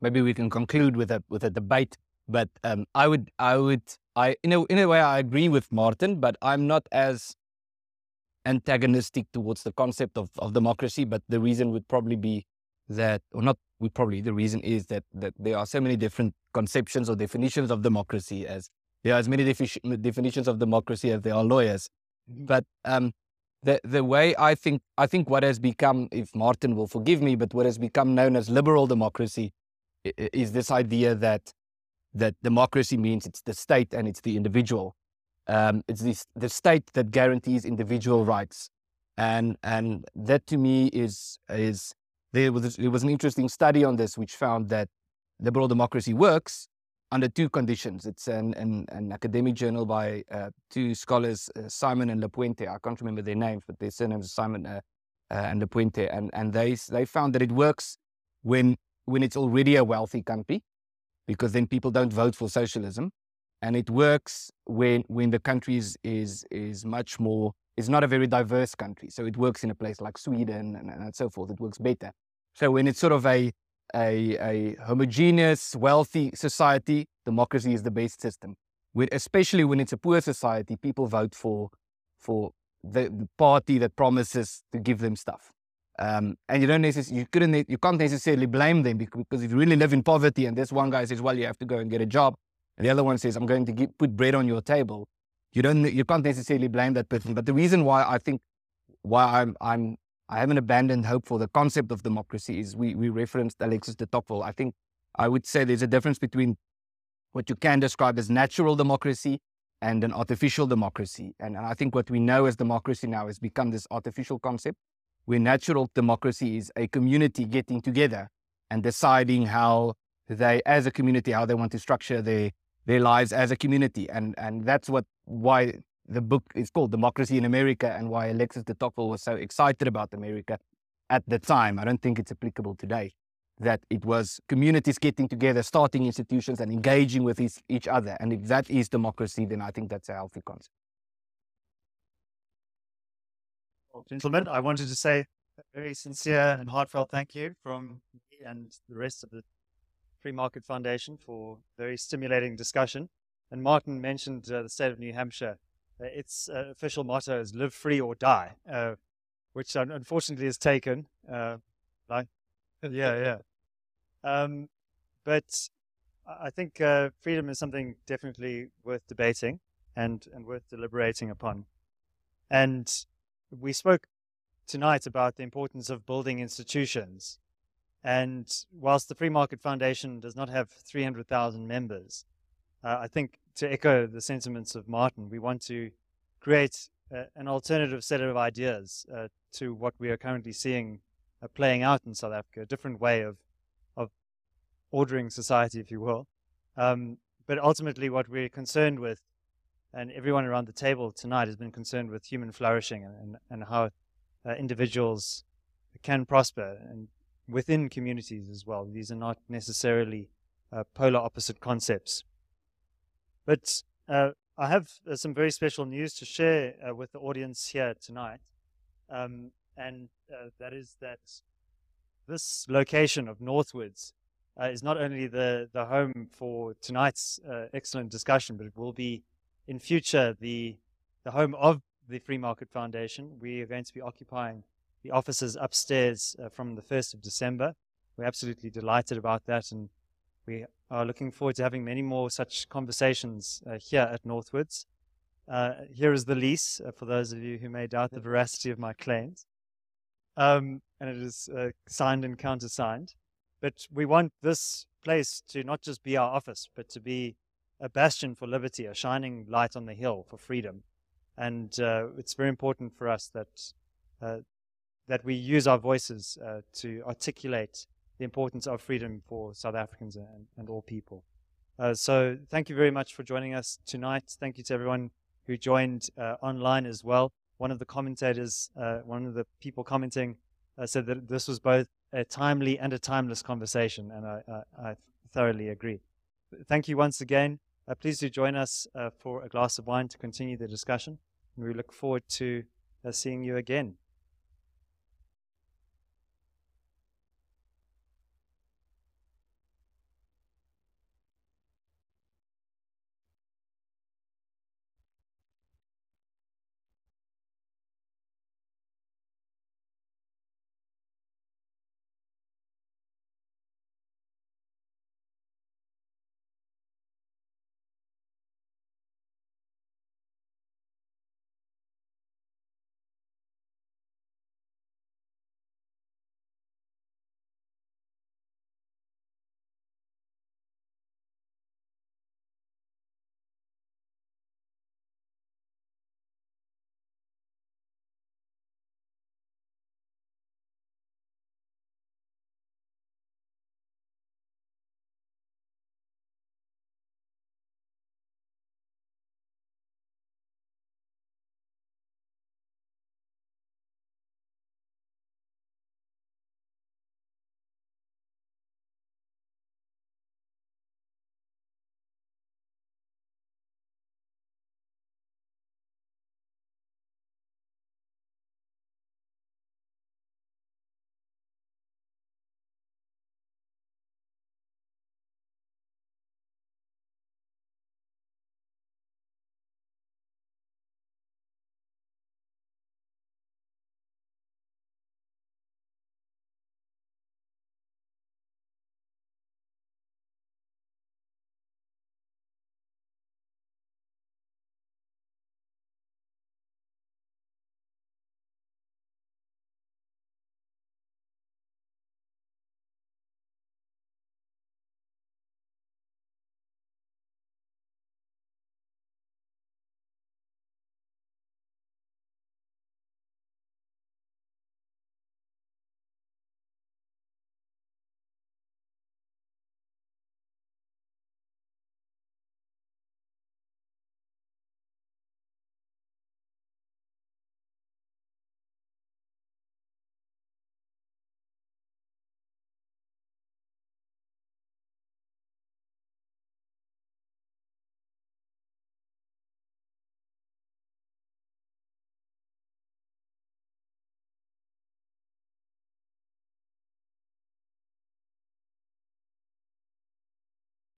maybe we can conclude with a with a debate, but um, I would I would I in a in a way I agree with Martin, but I'm not as antagonistic towards the concept of, of democracy, but the reason would probably be that, or not, we probably, the reason is that, that there are so many different conceptions or definitions of democracy as there are as many defi- definitions of democracy as there are lawyers. Mm-hmm. But um, the, the way I think, I think what has become, if Martin will forgive me, but what has become known as liberal democracy is this idea that, that democracy means it's the state and it's the individual. Um, it's the, the state that guarantees individual rights. And, and that to me is, is there was, there was an interesting study on this which found that liberal democracy works under two conditions. It's an, an, an academic journal by uh, two scholars, uh, Simon and Lapuente. I can't remember their names, but their surnames are Simon uh, uh and Lapuente. And, and they, they found that it works when, when it's already a wealthy country, because then people don't vote for socialism. And it works when, when the country is, is, is much more, it's not a very diverse country. So it works in a place like Sweden and, and so forth. It works better. So when it's sort of a, a, a homogeneous, wealthy society, democracy is the best system. When, especially when it's a poor society, people vote for, for the, the party that promises to give them stuff. Um, and you don't necessarily, you couldn't, you can't necessarily blame them because if you really live in poverty and this one guy says, well, you have to go and get a job, and the other one says, I'm going to get, put bread on your table, you don't, you can't necessarily blame that person. But the reason why I think, why I'm, I'm I haven't abandoned hope for the concept of democracy. Is we, we referenced Alexis de Tocqueville. I think I would say there's a difference between what you can describe as natural democracy and an artificial democracy. And, and I think what we know as democracy now has become this artificial concept where natural democracy is a community getting together and deciding how they, as a community, how they want to structure their, their lives as a community. And, and that's what, why the book is called Democracy in America and why Alexis de Tocqueville was so excited about America at the time. I don't think it's applicable today. That it was communities getting together, starting institutions and engaging with each, each other. And if that is democracy, then I think that's a healthy concept. Well, gentlemen, I wanted to say a very sincere and heartfelt thank you from me and the rest of the Free Market Foundation for very stimulating discussion. And Martin mentioned uh, the state of New Hampshire. Uh, its uh, official motto is "Live free or die," uh, which unfortunately is taken. Uh, like, <laughs> yeah, yeah. Um, but I think uh, freedom is something definitely worth debating and and worth deliberating upon. And we spoke tonight about the importance of building institutions. And whilst the Free Market Foundation does not have 300,000 members, uh, I think to echo the sentiments of Martin, we want to create an alternative set of ideas uh, to what we are currently seeing uh, playing out in South Africa, a different way of, of ordering society, if you will. Um, but ultimately, what we're concerned with, and everyone around the table tonight has been concerned with human flourishing and, and how uh, individuals can prosper and within communities as well. These are not necessarily uh, polar opposite concepts. But uh, I have uh, some very special news to share uh, with the audience here tonight. Um, and uh, that is that this location of Northwoods uh, is not only the, the home for tonight's uh, excellent discussion, but it will be in future the, the home of the Free Market Foundation. We are going to be occupying the offices upstairs from the 1st of December. We're absolutely delighted about that and we are looking forward to having many more such conversations uh, here at Northwoods. Uh, here is the lease uh, for those of you who may doubt the veracity of my claims. Um, and it is uh, signed and countersigned. But we want this place to not just be our office, but to be a bastion for liberty, a shining light on the hill for freedom. And uh, it's very important for us that uh, that we use our voices to articulate the importance of freedom for South Africans and, and all people. Uh, so thank you very much for joining us tonight. Thank you to everyone who joined uh, online as well. One of the commentators, uh, one of the people commenting, uh, said that this was both a timely and a timeless conversation, and I, I, I thoroughly agree. Thank you once again. Uh, please do join us uh, for a glass of wine to continue the discussion, we look forward to seeing you again.